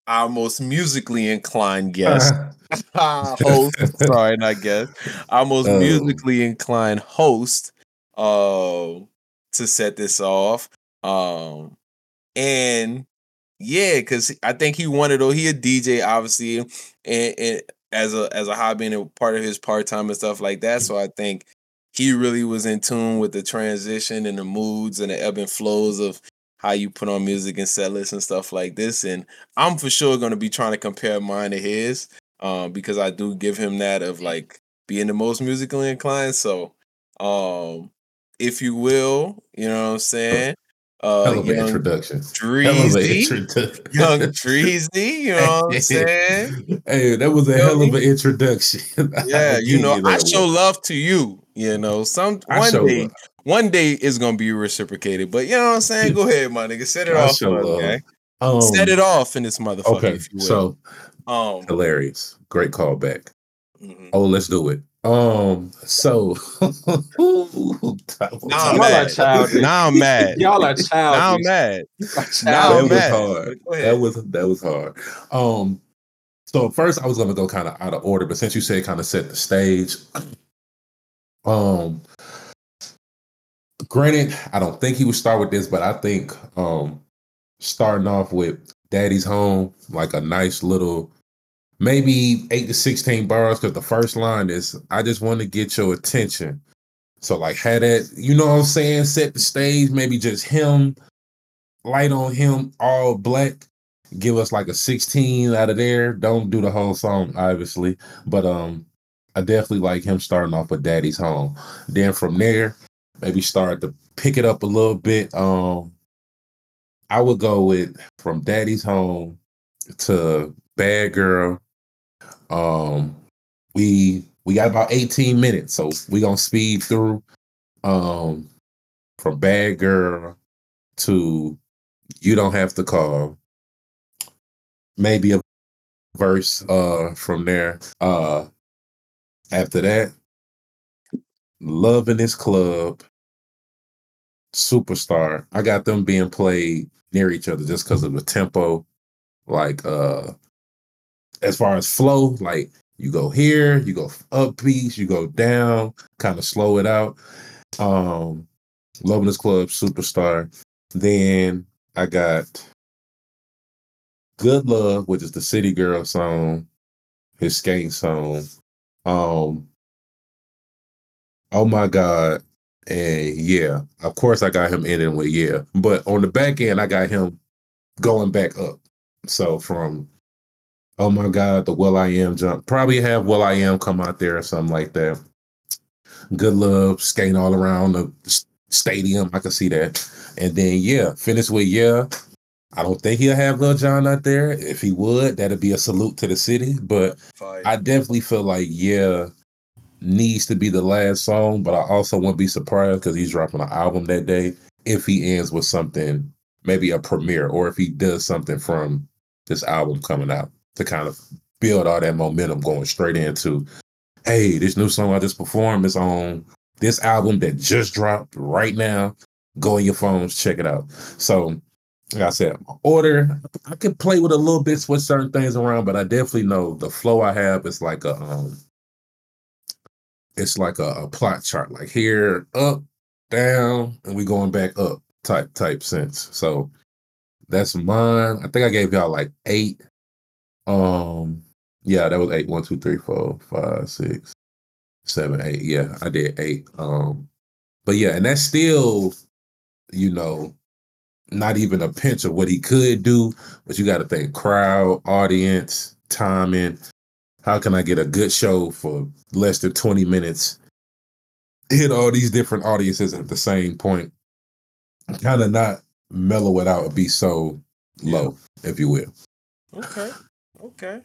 our most musically inclined guest. Host sorry not guest. Our most Oh. musically inclined host um to set this off um and yeah because i think he wanted or he a dj obviously and, and as a as a hobby and a part of his part-time and stuff like that so i think he really was in tune with the transition and the moods and the ebb and flows of how you put on music and set lists and stuff like this and i'm for sure going to be trying to compare mine to his um because i do give him that of like being the most musically inclined so um if you will you know what i'm saying uh Hell of an young introduction. Dreezy, introduction. young Dreezy, you know what i'm saying Hey, that was a Feel hell of an introduction. yeah you know i show love to you you know some I one day love. One day is gonna be reciprocated but you know what i'm saying go ahead my nigga set it I off show for us, love. okay Um, set it off in this motherfucker Okay, if you will so um hilarious. Great callback. mhm. Oh, let's do it. Um, so Nah, I'm mad. now i'm mad Y'all are now i'm mad Now that I'm was mad. hard. Go ahead. That was that was hard. Um, so first I was gonna go kind of out of order, but since you said kind of set the stage, um, granted, I don't think he would start with this, but I think um, starting off with "Daddy's Home" like a nice little. Maybe eight to sixteen bars because the first line is "I just want to get your attention." So like had that, you know what I'm saying? Set the stage, maybe just him, light on him, all black. Give us like a 16 out of there. Don't do the whole song, obviously. But um, I definitely like him starting off with Daddy's Home. Then from there, maybe start to pick it up a little bit. Um, I would go with from Daddy's Home to Bad Girl. Um, we we got about 18 minutes, so we gonna speed through. Um, from Bad Girl to You Don't Have to Call. Maybe a verse uh from there. Uh after that, Love in this club, Superstar. I got them being played near each other just because of the tempo. Like uh as far as flow, like you go here, you go up piece, you go down, kind of slow it out. Um Love in this club, Superstar. Then I got Good Love, which is the City Girl song, his skate song. Um Oh my God. And yeah, of course I got him ending with yeah. But on the back end, I got him going back up. So from Oh my God, the will.i.am jump. Probably have will.i.am come out there or something like that. Good love, skating all around the stadium. I can see that. And then yeah, finish with yeah. I don't think he'll have Lil Jon out there. If he would, that'd be a salute to the city. But. I definitely feel like yeah needs to be the last song, but I also wouldn't be surprised because he's dropping an album that day if he ends with something, maybe a premiere, or if he does something from this album coming out to kind of build all that momentum going straight into, hey, this new song I just performed is on this album that just dropped right now. Go on your phones, check it out. So like I said, order, I could play with a little bit, switch certain things around, but I definitely know the flow I have is like a um it's like a, a plot chart, like here, up, down, and we going back up type type sense. So that's mine. I think I gave y'all like eight. Um yeah, that was eight. One, two, three, four, five, six, seven, eight. Yeah, I did eight. Um, but yeah, and that's still, you know, not even a pinch of what he could do, but you got to think crowd, audience, timing. How can I get a good show for less than 20 minutes? Hit all these different audiences at the same point. Kind of not mellow it out and be so low, if you will. Okay. Okay.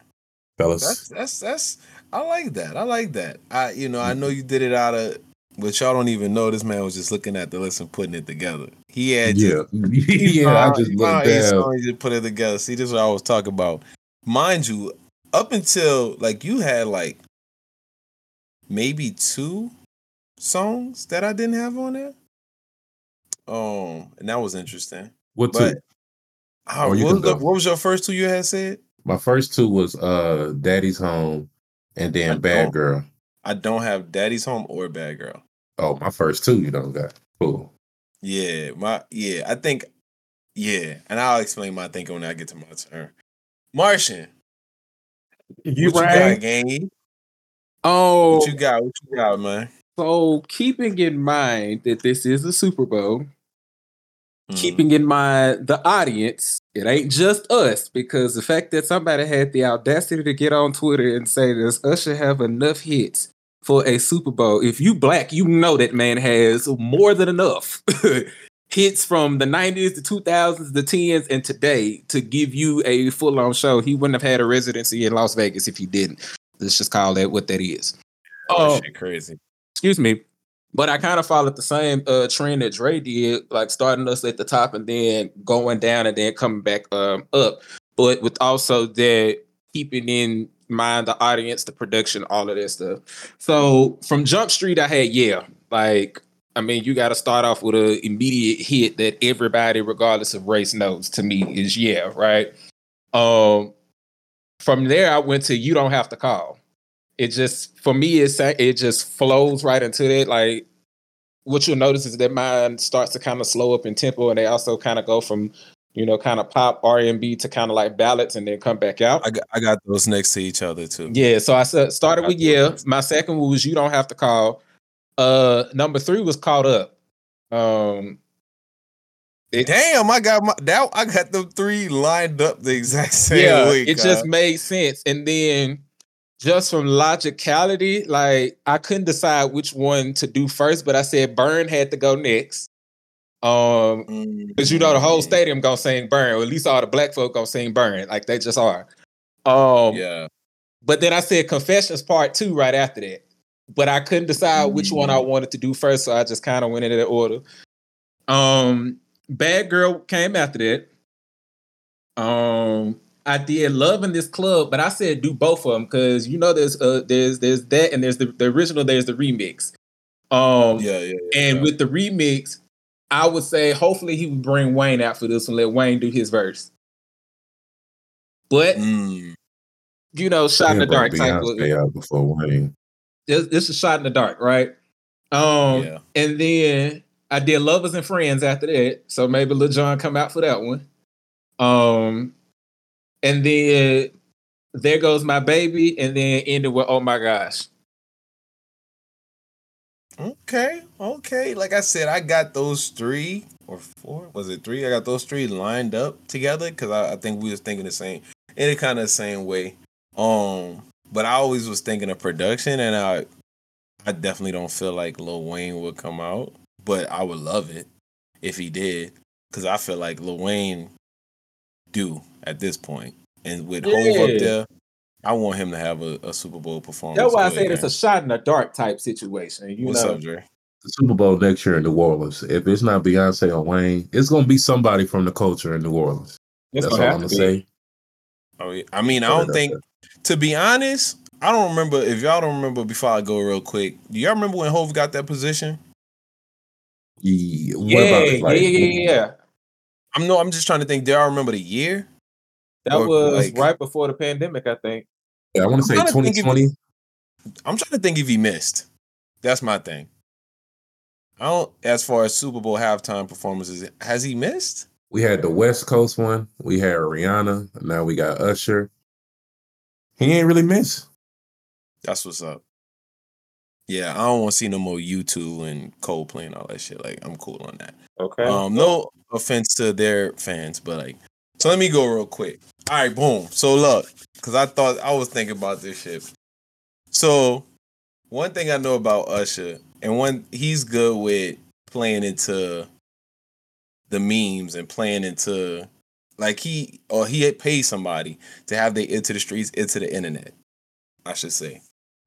Fellas. That's that's that's I like that. I like that. I you know, I mm-hmm. know you did it out of but y'all don't even know this man was just looking at the list and putting it together. He had yeah. just, yeah, I just looked found eight down. he just put it together. See, this is what I was talking about. Mind you, up until like you had like maybe two songs that I didn't have on there. Um, and that was interesting. What two? But uh, Or what, was the- what was your first two you had said? My first two was uh Daddy's Home and I then Bad. Girl. I don't have Daddy's Home or Bad Girl. Oh, my first two you don't got. Cool. Yeah, my yeah, I think yeah, and I'll explain my thinking when I get to my turn. Martian, You what you right? got, gang? Oh, What you got? What you got, man? so keeping in mind that this is a Super Bowl, Mhm. keeping in mind the audience, it ain't just us because the fact that somebody had the audacity to get on Twitter and say, "Does Usher have enough hits for a Super Bowl?" If you black, you know that man has more than enough hits from the '90s, the 2000s, the 10s, and today to give you a full-on show. He wouldn't have had a residency in Las Vegas if he didn't. Let's just call that what that is. Oh, shit crazy. excuse me. But I kind of followed the same uh, trend that Dre did, like starting us at the top and then going down and then coming back um, up. But with also that keeping in mind the audience, the production, all of that stuff. So from Jump Street, I had yeah, like I mean, you got to start off with an immediate hit that everybody, regardless of race, knows. To me, is yeah, right. Um, from there, I went to you don't have to call it just for me it's it just flows right into that like what you'll notice is that mine starts to kind of slow up in tempo and they also kind of go from you know kind of pop r&b to kind of like ballads and then come back out I got I got those next to each other too. yeah so i said started with yeah my second was you don't have to call uh number three was caught up um it, Damn, I got my that I got them three lined up the exact same yeah, way. it just made sense. And then just from logicality, like I couldn't decide which one to do first, but I said Burn had to go next. Um, because you know the whole Mm, stadium gonna sing burn, or at least all the black folk gonna sing burn, like they just are. Um, Yeah. but then I said confessions part two right after that. But I couldn't decide which one I wanted to do first, so I just kind of went in that order. Um, Bad Girl came after that. Um, I did Love in this club, but I said do both of them because you know there's uh there's there's that and there's the, the original, there's the remix. Um, Yeah, yeah, yeah. and yeah. with the remix, I would say hopefully he would bring Wayne out for this and let Wayne do his verse. But Mm, you know, shot in the dark type of before Wayne. This, this is shot in the dark, right? Um, yeah. and then I did Lovers and Friends after that, so maybe Lil Jon come out for that one. Um, and then there goes my baby, and then ended with Oh my gosh. Okay, okay. Like I said, I got those three or four. Was it three? I got those three lined up together because I, I think we was thinking the same in a kind of the same way. Um, but I always was thinking of production, and I, I definitely don't feel like Lil Wayne would come out, but I would love it if he did because I feel like Lil Wayne do at this point, and with Hove Yeah. up there, I want him to have a, a Super Bowl performance. That's why I Go said it's a shot in the dark type situation. You. What's know, up, Dre? The Super Bowl next year in New Orleans. If it's not Beyonce or Wayne, it's gonna be somebody from the culture in New Orleans. it's That's gonna all I'm gonna be. say. Oh, yeah. I mean, I don't think, to be honest, I don't remember. If y'all don't remember, before I go real quick, do y'all remember when Hove got that position? Yeah, what Yeah, about it? yeah, Like, yeah, yeah, yeah. I'm no, I'm just trying to think. Do y'all remember the year? That Or, was like- right before the pandemic, I think. yeah, I want to say I'm trying to think if- 2020. I'm trying to think if he missed. That's my thing. I don't. As far as Super Bowl halftime performances, has he missed? We had the West Coast one. We had Rihanna. Now we got Usher. He ain't really miss. That's what's up. Yeah, I don't want to see no more U2 and Coldplay and all that shit. Like, I'm cool on that. Okay. Um, no offense to their fans, but like, so let me go real quick. All right, boom. So look, because I thought I was thinking about this shit. So one thing I know about Usher, and one he's good with playing into the memes and playing into like he or he had paid somebody to have they into the streets, into the internet. I should say.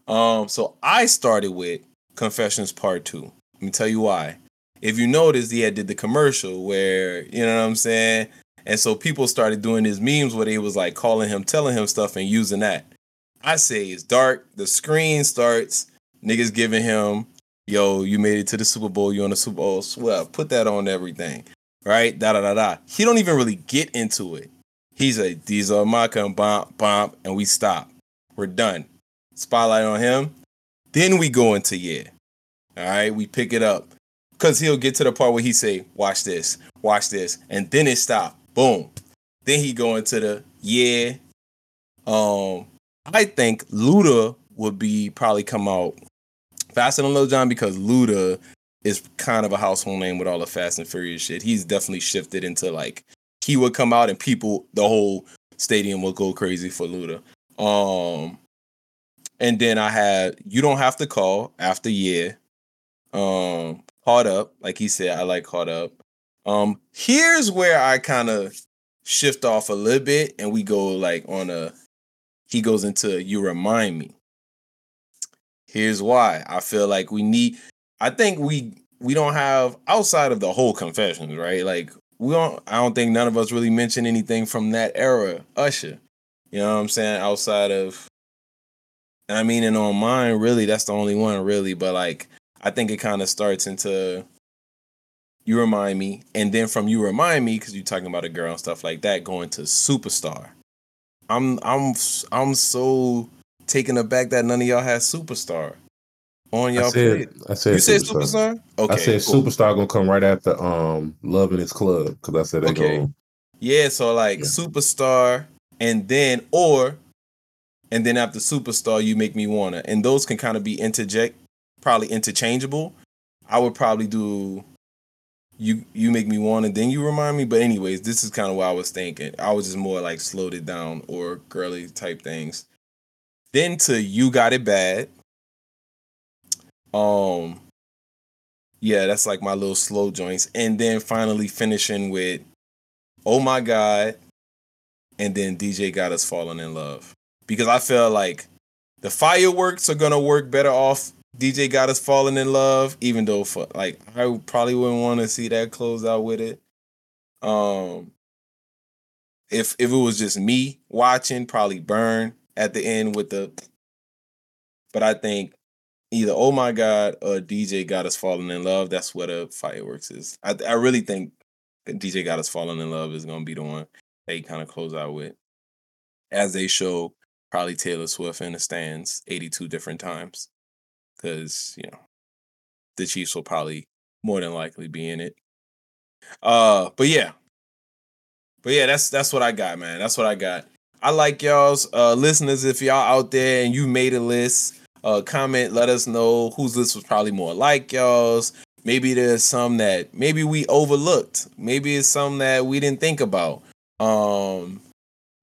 Um, so I started with Confessions Part Two. Let me tell you why if you noticed, he had did the commercial where you know what I'm saying, and so people started doing his memes where they was like calling him, telling him stuff, and using that. I say it's dark. The screen starts. Niggas giving him, yo, you made it to the Super Bowl. You on the Super Bowl? Well, put that on everything, right? Da da da da. He don't even really get into it. He's like, these are my com bomb bomb, and we stop. We're done. Spotlight on him. Then we go into yeah. All right, we pick it up. Cause he'll get to the part where he say, "Watch this, watch this," and then it stop. Boom. Then he go into the yeah. Um, I think Luda would be probably come out faster than Lil Jon because Luda is kind of a household name with all the Fast and Furious shit. He's definitely shifted into like he would come out and people, the whole stadium would go crazy for Luda. Um, and then I had you don't have to call after year. Um, caught up, like he said, I like caught up. Um, here's where I kind of shift off a little bit, and we go like on a. He goes into you remind me. Here's why I feel like we need. I think we we don't have outside of the whole confessions, right? Like we don't. I don't think none of us really mentioned anything from that era, Usher. You know what I'm saying? Outside of. I mean, and on mine, really, that's the only one, really. But like, I think it kind of starts into you remind me, and then from you remind me because you're talking about a girl and stuff like that, going to superstar. I'm I'm I'm so taken aback that none of y'all had superstar on I y'all. said. I said, You said superstar. superstar. Okay, I said cool. superstar gonna come right after um Love in This Club because I said they Okay. go. Yeah, so like Yeah. superstar, and then or, and then after superstar, you make me wanna, and those can kind of be interject, probably interchangeable. I would probably do. You you make me wanna, then you remind me. But anyways, this is kind of what I was thinking. I was just more like slowed it down or girly type things. Then to you got it bad. Um, yeah, that's like my little slow joints. And then finally finishing with Oh My God. And then DJ got us falling in love. Because I feel like the fireworks are gonna work better off DJ got us falling in love, even though for like I probably wouldn't want to see that close out with it. Um if if it was just me watching, probably burn at the end with the but I think either oh my god or DJ got us falling in love. That's what a fireworks is. I I really think DJ got us falling in love is gonna be the one they kind of close out with. As they show probably Taylor Swift in the stands 82 different times. Cause, you know, the Chiefs will probably more than likely be in it. Uh, but yeah. But yeah, that's that's what I got, man. That's what I got. I like y'all's uh listeners. If y'all out there and you made a list, uh comment, let us know whose list was probably more like y'all's. Maybe there's some that maybe we overlooked. Maybe it's some that we didn't think about. Um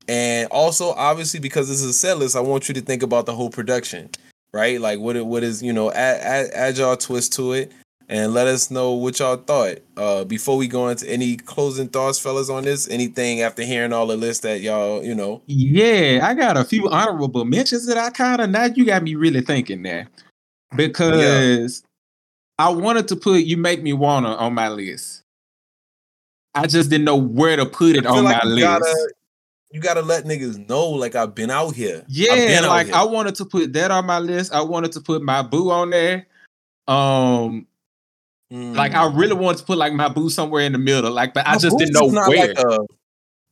and also obviously because this is a set list, I want you to think about the whole production, right? Like what what is, you know, add, add, add y'all twist to it and let us know what y'all thought. Uh before we go into any closing thoughts, fellas, on this, anything after hearing all the lists that y'all, you know, Yeah, I got a few honorable mentions that I kind of now you got me really thinking there because I wanted to put "You Make Me Wanna" on my list. I just didn't know where to put it on like my you list. gotta you gotta let niggas know like I've been out here. Yeah, out like here. I wanted to put that on my list. I wanted to put my boo on there. Um, like I Mm. really wanted to put like my boo somewhere in the middle. Like, but I just didn't know where. like a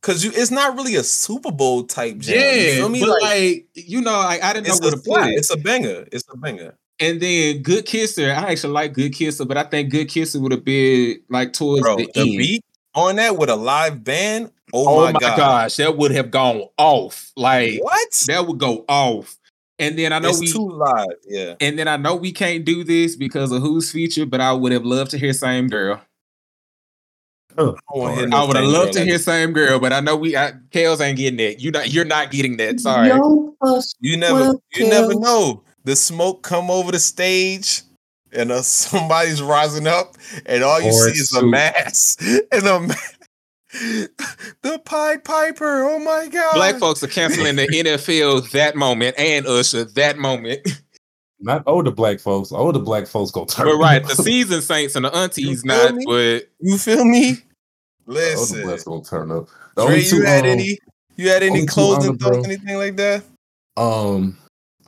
Cause you, it's not really a Super Bowl type jam. you yeah, feel me? but Like, like, you know, like I didn't know where to put it. It's a banger. It's a banger. And then Good Kisser, I actually like Good Kisser, but I think Good Kisser would have been like towards Bro, the, the end. beat on that with a live band. Oh, Oh, my, my god. gosh, that would have gone off. Like What? that would go off. And then I know it's we too live. Yeah. and then I know we can't do this because of who's feature, but I would have loved to hear Same Girl. Oh, I wanna hear Lord. no I would have loved Girl to hear. Same Girl, but I know we I, Kales ain't getting that. You not you're not getting that. Sorry. Yo, us. You never What up, you never know. The smoke come over the stage and uh, somebody's rising up and all you Or see is a mass and a ma- the Pied Piper. Oh my god. Black folks are canceling the NFL that moment and Usher that moment. Not older black folks. Older black folks go turn. but right, the season saints and the aunties not, me? but You feel me? Listen, older Listen. blacks gonna turn up. The Dre, only you two, had um, any you had any closing thoughts, anything like that? um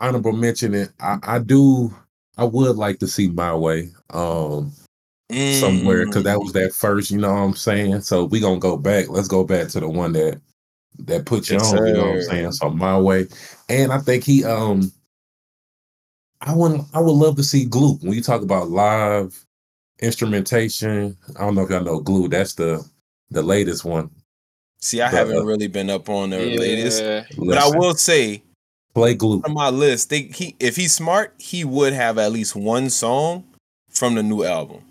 honorable mention it. I, I do I would like to see my way um somewhere because that was that first, you know what I'm saying? So we gonna go back. Let's go back to the one that that put you Yes, on, you know what I'm saying? So my way. And I think he um I would I would love to see glue when you talk about live instrumentation. I don't know if y'all know glue. That's the the latest one. See, I But, haven't uh, really been up on the latest, yeah. but I will say play glue. on my list, they, he if he's smart, he would have at least one song from the new album.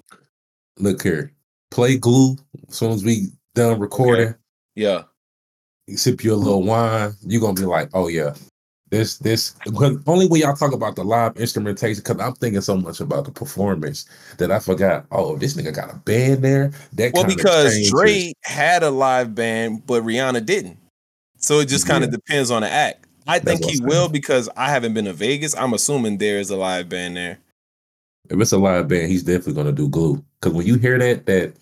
Look here. Play glue as soon as we done recording. Yeah, you sip your little wine, you're gonna be like, oh yeah, this this only when y'all talk about the live instrumentation, because I'm thinking so much about the performance that I forgot. Oh, this nigga got a band there. That well, because Dre had a live band, but Rihanna didn't. So it just kind of Yeah. depends on the act. I That's think he will because I haven't been to Vegas. I'm assuming there is a live band there. If it's a live band, he's definitely gonna do glue. Because when you hear that, that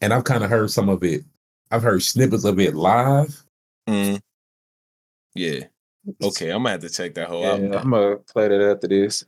and I've kind of heard some of it. I've heard snippets of it live. Mm. Yeah. Okay, I'm gonna have to check that whole Yeah, album. I'm gonna play that after this.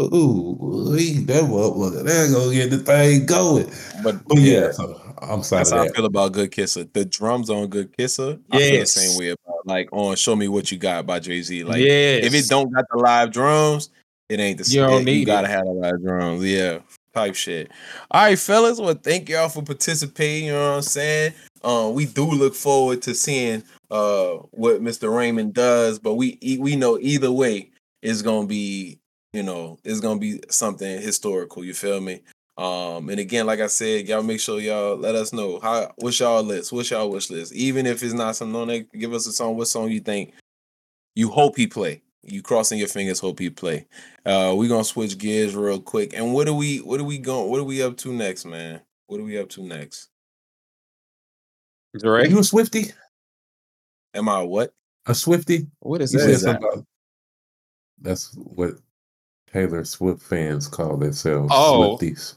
Ooh, he- that motherfucker, there go get the thing going. But, But yeah, yeah, so I'm sorry. that's how I feel about Good Kisser. The drums on Good Kisser, I feel the same way about like on Show Me What You Got by Jay Z. Like yes. if it don't got the live drums, it ain't the You You gotta it. have lot of drums. Yeah. Type shit. All right, fellas. Well, thank y'all for participating. You know what I'm saying? Um, we do look forward to seeing uh what Mr. Raymond does, but we we know either way it's gonna be, you know, it's gonna be something historical. You feel me? Um, and again, like I said, y'all make sure y'all let us know how what's y'all list, what's y'all wish list. Even if it's not something on there, give us a song. What song you think you hope he play? You crossing your fingers, hope he play. Uh, we're gonna switch gears real quick. And what are we? What are we going? What are we up to next, man? What are we up to next? Dre, You a Swifty? Am I what? A Swifty? what is You that? said Is that- something about that's what Taylor Swift fans call themselves Oh. Swifties.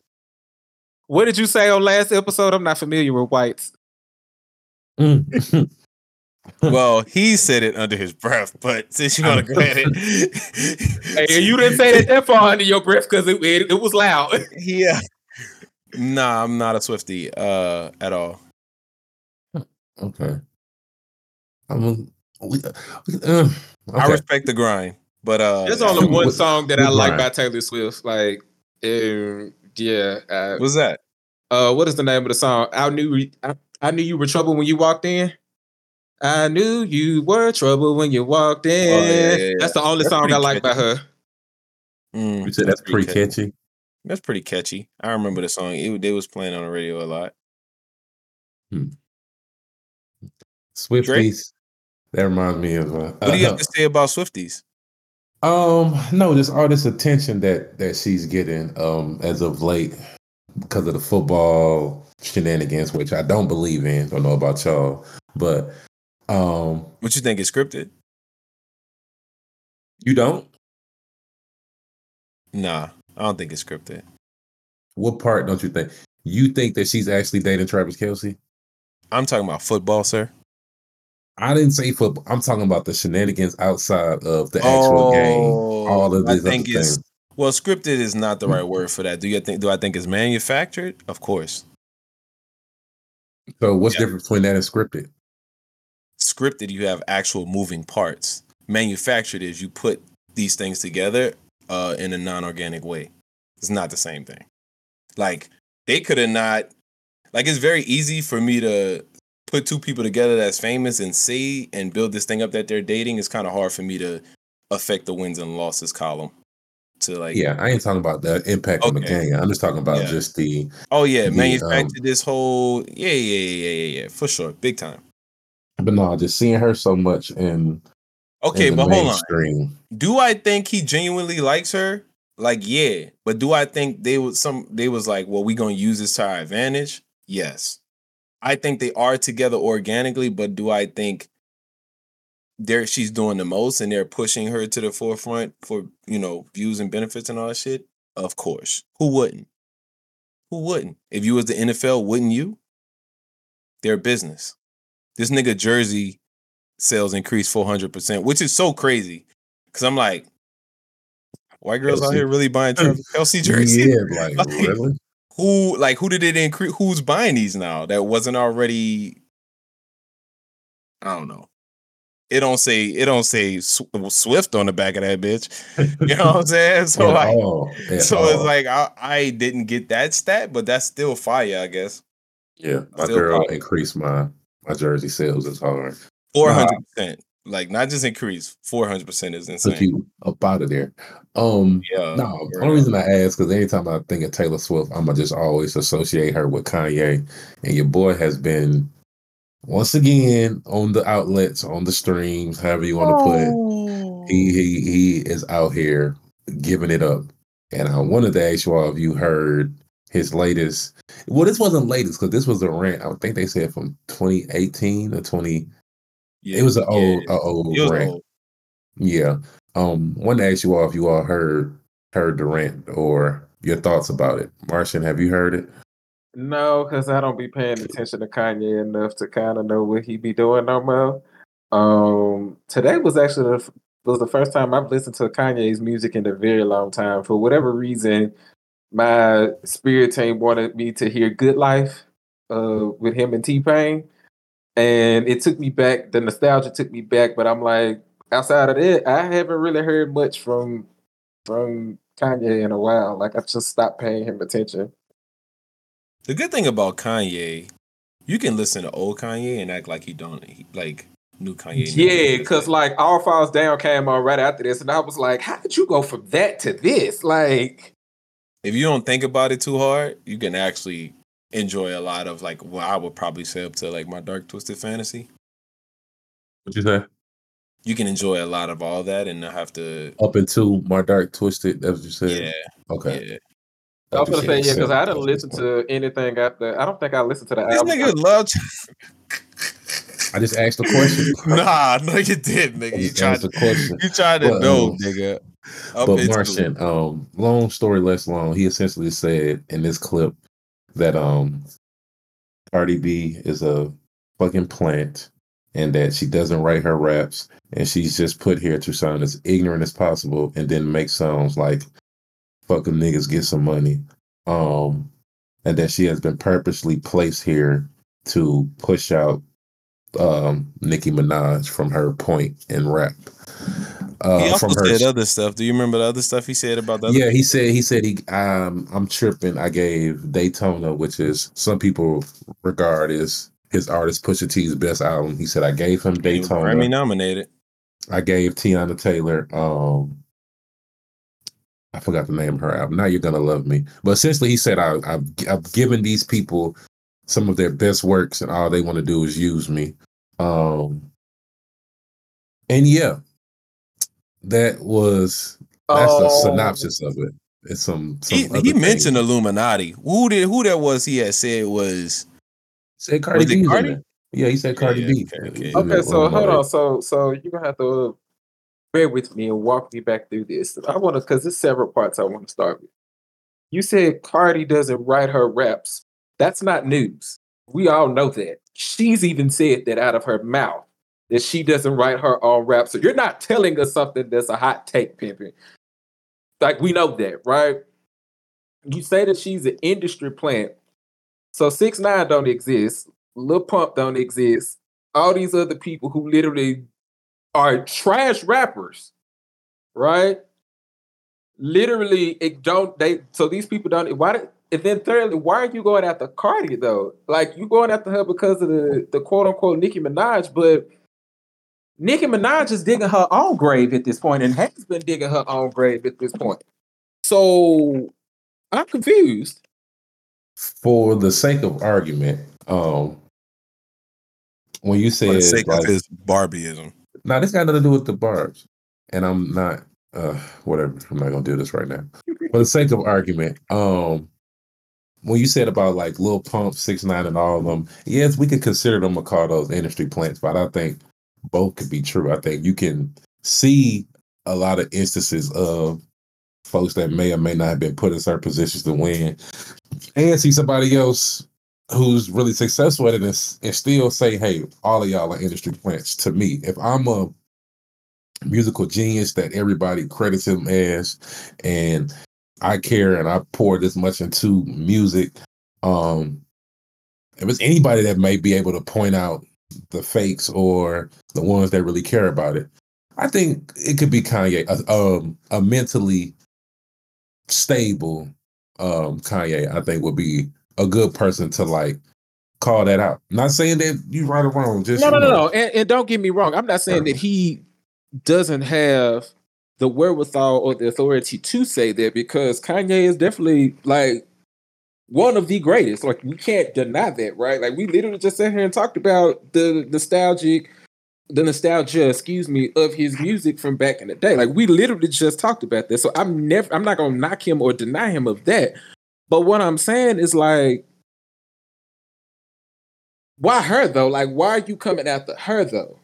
What did you say on last episode? I'm not familiar with whites. Mm. well, he said it under his breath, but since you want to grant it, Hey, you didn't say that that far under your breath because it, it, it was loud. yeah. Nah, I'm not a Swifty uh, at all. okay. I'm a, we, we, uh, I respect the grind, but uh, There's only one song that I like Brian. by Taylor Swift. Like, um, yeah. Uh, what's that? uh, what is the name of the song? I knew I, I knew you were trouble when you walked in. I knew you were trouble when you walked in. Oh, yeah, yeah, yeah. That's the only That's song I pretty like by her. Mm, You said that's pretty catchy. That's pretty catchy. I remember the song. It, they was playing on the radio a lot. Swifties. That reminds me of uh, What do you have to say about Swifties? Um, no, just all this attention that that she's getting um as of late because of the football shenanigans, which I don't believe in. Don't know about y'all, but um, What you think is scripted? you don't. Nah, I don't think it's scripted. What part don't you think? You think that she's actually dating Travis Kelce? I'm talking about football, sir. I didn't say football. I'm talking about the shenanigans outside of the actual game. All of Oh, I these other think it's things. well, scripted is not the right word for that. Do you think? Do I think it's manufactured? Of course. So what's Yeah. the difference between that and scripted? Scripted, you have actual moving parts. Manufactured is you put these things together uh, in a non-organic way. It's not the same thing. Like they could have not. Like it's very easy for me to put two people together that's famous and see and build this thing up that they're dating. It's kind of hard for me to affect the wins and losses column. To like, Yeah, I ain't talking about the impact on the Okay. game. I'm just talking about Yeah. just the oh yeah, the, manufactured um, this whole yeah yeah yeah yeah yeah for sure, big time. But no, just seeing her so much in, Okay, but hold on. do I think he genuinely likes her? Like, yeah. But do I think they was some they was like, well, we gonna use this to our advantage? Yes. I think they are together organically, but do I think there she's doing the most and they're pushing her to the forefront for, you know, views and benefits and all that shit? Of course. Who wouldn't? Who wouldn't? If you was the NFL, wouldn't you? Their business. This nigga jersey sales increased 400%, which is so crazy. Cause I'm like, white girls out here really buying Travis Kelce jerseys. Yeah, like Like, really? Who like who did it increase? Who's buying these now that wasn't already? I don't know. It don't say it don't say Swift on the back of that bitch. You know what I'm saying? So like, all, so it's like I, I didn't get that stat, but that's still fire, I guess. yeah, my still girl fire. increased my my jersey sales is hard. Four hundred percent, like not just increase. Four hundred percent is Took insane. you up out of there. Um, Yeah. no, the only reason I ask because anytime I think of Taylor Swift, I'ma just always associate her with Kanye, and your boy has been once again on the outlets, on the streams, however you want to put it. He he he is out here giving it up. And I wanted to ask you all if you heard his latest. Well, this wasn't latest because this was a rant. I think they said from 2018 or 20. Yeah, It was an yeah, old, a old it was rant. old. Yeah. Um. Wanted to ask you all if you all heard heard the rant or your thoughts about it. Martian, have you heard it? No, because I don't be paying attention to Kanye enough to kind of know what he be doing no more. Um, today was actually the, was the first time I've listened to Kanye's music in a very long time. For whatever reason, my spirit team wanted me to hear "Good Life" uh, with him and T Pain, and it took me back. The nostalgia took me back, but I'm like, outside of that, I haven't really heard much from from Kanye in a while. Like I just stopped paying him attention. The good thing about Kanye, you can listen to old Kanye and act like he don't he, like new Kanye. Yeah, because like All Falls Down came on right after this, and I was like, how did you go from that to this? Like, if you don't think about it too hard, you can actually enjoy a lot of like what I would probably say up to like my dark twisted fantasy. What you say? you can enjoy a lot of all that and not have to. Up into my dark twisted. That's what you said. Yeah, Okay. yeah. I was gonna say yeah, because I didn't listen to anything after. I don't think I listened to the This album. nigga love. I just asked the question. nah, no, you did, nigga. You tried. to. question. You tried to But, know, um, nigga. But Martian, um, long story less long, he essentially said in this clip that um Cardi B is a fucking plant and that she doesn't write her raps and she's just put here to sound as ignorant as possible and then make songs like fucking niggas get some money. Um and that she has been purposely placed here to push out um Nicki Minaj from her point in rap. Uh, he also from her said other stuff. Do you remember the other stuff he said about the other? yeah, he said he said he um I'm tripping. I gave Daytona, which is some people regard as his artist Pusha T's best album. He said I gave him Daytona. Grammy nominated. I gave Teyana Taylor um I forgot the name of her album. Now you're gonna love me. But essentially, he said I, I've I've given these people some of their best works, and all they want to do is use me. Um, and yeah, that was that's the Oh. synopsis of it. It's some. some He, he things. mentioned Illuminati. Who did who that was? He had said was said Cardi Was B. Cardi? Yeah, he said Cardi yeah, B. okay, okay. Okay, so hold on. So so you're gonna have to bear with me and walk me back through this. I want to because there's several parts I want to start with. You said Cardi doesn't write her raps. That's not news. We all know that. She's even said that out of her mouth that she doesn't write her own raps. So you're not telling us something that's a hot take, pimping. Like we know that, right? You say that she's an industry plant. So six nine don't exist. Lil Pump don't exist. All these other people who literally are trash rappers, right? Literally, it don't they so these people don't why did and then thirdly, why are you going after Cardi though? Like you going after her because of the, the quote unquote Nicki Minaj, but Nicki Minaj is digging her own grave at this point and has been digging her own grave at this point. So I'm confused. For the sake of argument, um, when you for said the sake like, of his Barbieism. Now this got nothing to do with the barbs, and I'm not. Uh, whatever. I'm not gonna do this right now. For the sake of argument, um, when you said about like Lil Pump, Six Nine, and all of them, yes, we could consider them to call those industry plants, but I think both could be true. I think you can see a lot of instances of folks that may or may not have been put in certain positions to win, and see somebody else who's really successful at it and, still say, "Hey, all of y'all are industry plants." To me, if I'm a musical genius that everybody credits him as, and I care and I pour this much into music, um, if it's anybody that may be able to point out the fakes or the ones that really care about it, I think it could be Kanye, a, um, a mentally stable um Kanye. I think would be a good person to like call that out. Not saying that you right or wrong, just No, no, no, no. And, and don't get me wrong. I'm not saying that he doesn't have the wherewithal or the authority to say that because Kanye is definitely like one of the greatest. Like we can't deny that, right? Like we literally just sat here and talked about the nostalgic, the nostalgia, excuse me, of his music from back in the day. Like we literally just talked about that. So I'm never, I'm not gonna knock him or deny him of that. But what I'm saying is like, why her though? Like, why are you coming after her though?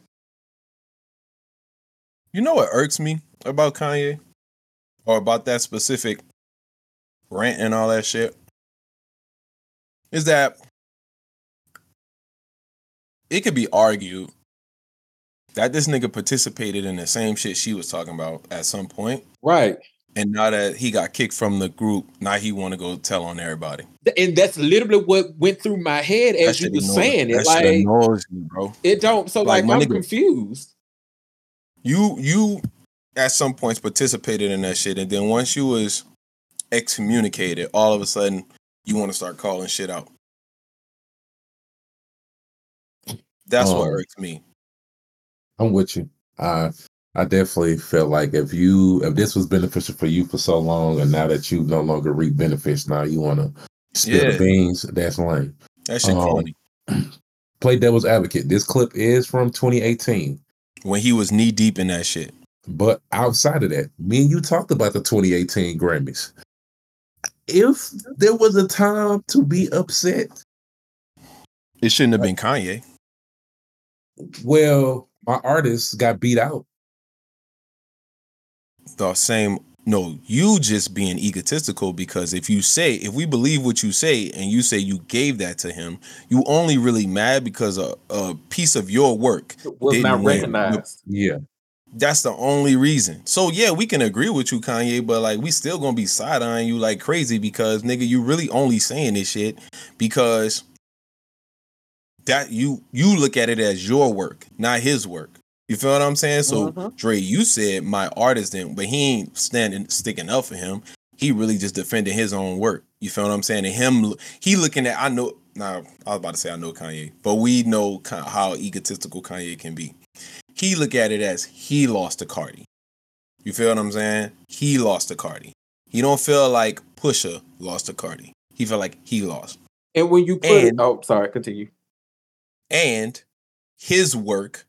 You know what irks me about Kanye? Or about that specific rant and all that shit? Is that it could be argued that this nigga participated in the same shit she was talking about at some point, Right. and now that he got kicked from the group, now he want to go tell on everybody. And that's literally what went through my head as you were saying it. Like annoys me, bro. it don't so Like, like, I'm nigga- confused. you you at some points participated in that shit, and then once you was excommunicated, all of a sudden you want to start calling shit out. That's what Um, irks me. I'm with you. I I definitely feel like if you if this was beneficial for you for so long, and now that you no longer reap benefits, now you want to spill Yeah. the beans. That's lame. That shit um, corny. Play devil's advocate. This clip is from 2018. when he was knee deep in that shit. But outside of that, me and you talked about the 2018 Grammys. If there was a time to be upset, It shouldn't have uh, been Kanye. well, my artist got beat out. The same. No, you just being egotistical because if you say, if we believe what you say and you say you gave that to him, you only really mad because a, a piece of your work Was didn't not win. recognized. Yeah. That's the only reason. So yeah, we can agree with you, Kanye, but like we still gonna be side eyeing you like crazy because nigga, you really only saying this shit because that you you look at it as your work, not his work. You feel what I'm saying? So Mhm. Dre, you said my artist didn't, but he ain't standing sticking up for him. He really just defending his own work. You feel what I'm saying? And him, he looking at I know. Now I was about to say I know Kanye, but we know how egotistical Kanye can be. He look at it as he lost to Cardi. You feel what I'm saying? He lost to Cardi. He don't feel like Pusha lost to Cardi. He felt like he lost. And when you put it, And- oh, sorry, continue. and his work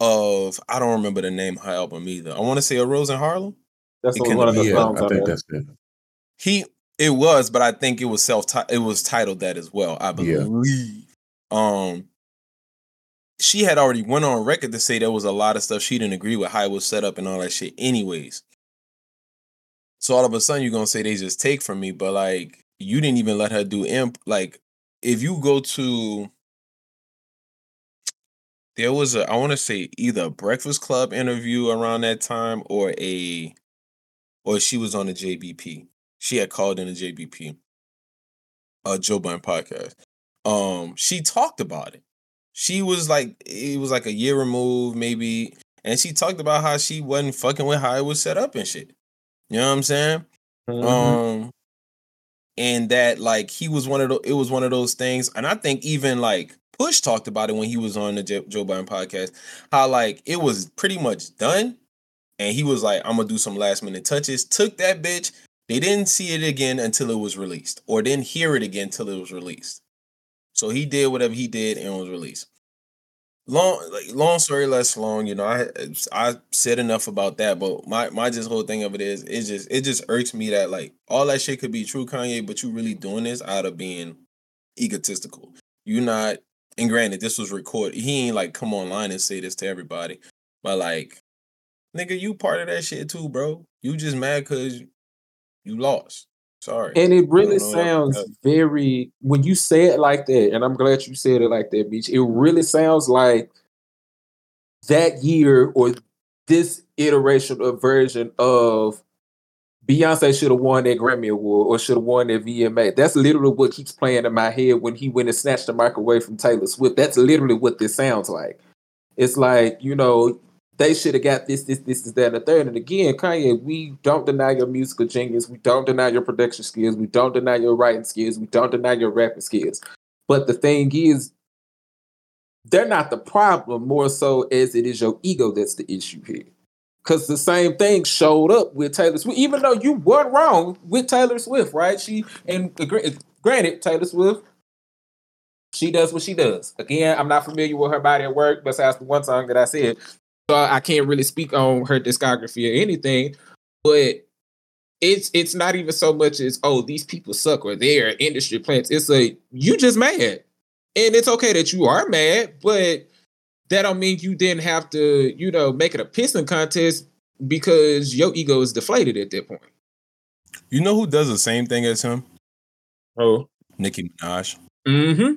of I don't remember the name of her album either. I want to say a Rose in Harlem. That's one of the Yeah, songs I think that's it. He it was, but I think it was self it was titled that as well. I Yeah. believe. Um she had already went on record to say there was a lot of stuff she didn't agree with how it was set up and all that shit anyways. So all of a sudden you're gonna say they just take from me, but like you didn't even let her do imp like if you go to there was a I want to say either a Breakfast Club interview around that time or a or she was on the JBP. She had called in the JBP, uh Joe Budden podcast. Um, she talked about it. She was like, it was like a year removed, maybe, and she talked about how she wasn't fucking with how it was set up and shit. You know what I'm saying? Mhm. Um, and that like he was one of the, it was one of those things, and I think even like Push talked about it when he was on the Joe Budden podcast, how like it was pretty much done, and he was like, I'm gonna do some last minute touches. Took that bitch. They didn't see it again until it was released, or didn't hear it again until it was released. So he did whatever he did and was released. Long, like, long story less long. You know, I I said enough about that. But my my just whole thing of it is, it just it just irks me that like all that shit could be true, Kanye, but you really doing this out of being egotistical. You're not. And granted, this was recorded. He ain't like come online and say this to everybody, but like, nigga, you part of that shit too, bro. You just mad because you lost. Sorry. And it really I don't know what sounds very when you say it like that, and I'm glad you said it like that, Meech. It really sounds like that year or this iteration or version of Beyonce should have won that Grammy Award or should have won that VMA. That's literally what keeps playing in my head when he went and snatched the mic away from Taylor Swift. That's literally what this sounds like. It's like, you know, they should have got this, this, this, this, that, and the third. And again, Kanye, we don't deny your musical genius. We don't deny your production skills. We don't deny your writing skills. We don't deny your rapping skills. But the thing is, they're not the problem more so as it is your ego that's the issue here. Because the same thing showed up with Taylor Swift, even though you weren't wrong with Taylor Swift, right? She and granted, Taylor Swift, she does what she does. Again, I'm not familiar with her body of work besides the one song that I said, so I can't really speak on her discography or anything. But it's it's not even so much as oh these people suck or they're industry plants. It's a you just mad, and it's okay that you are mad, but that don't mean you didn't have to, you know, make it a pissing contest because your ego is deflated at that point. You know who does the same thing as him? Oh. Nicki Minaj. Mm-hmm.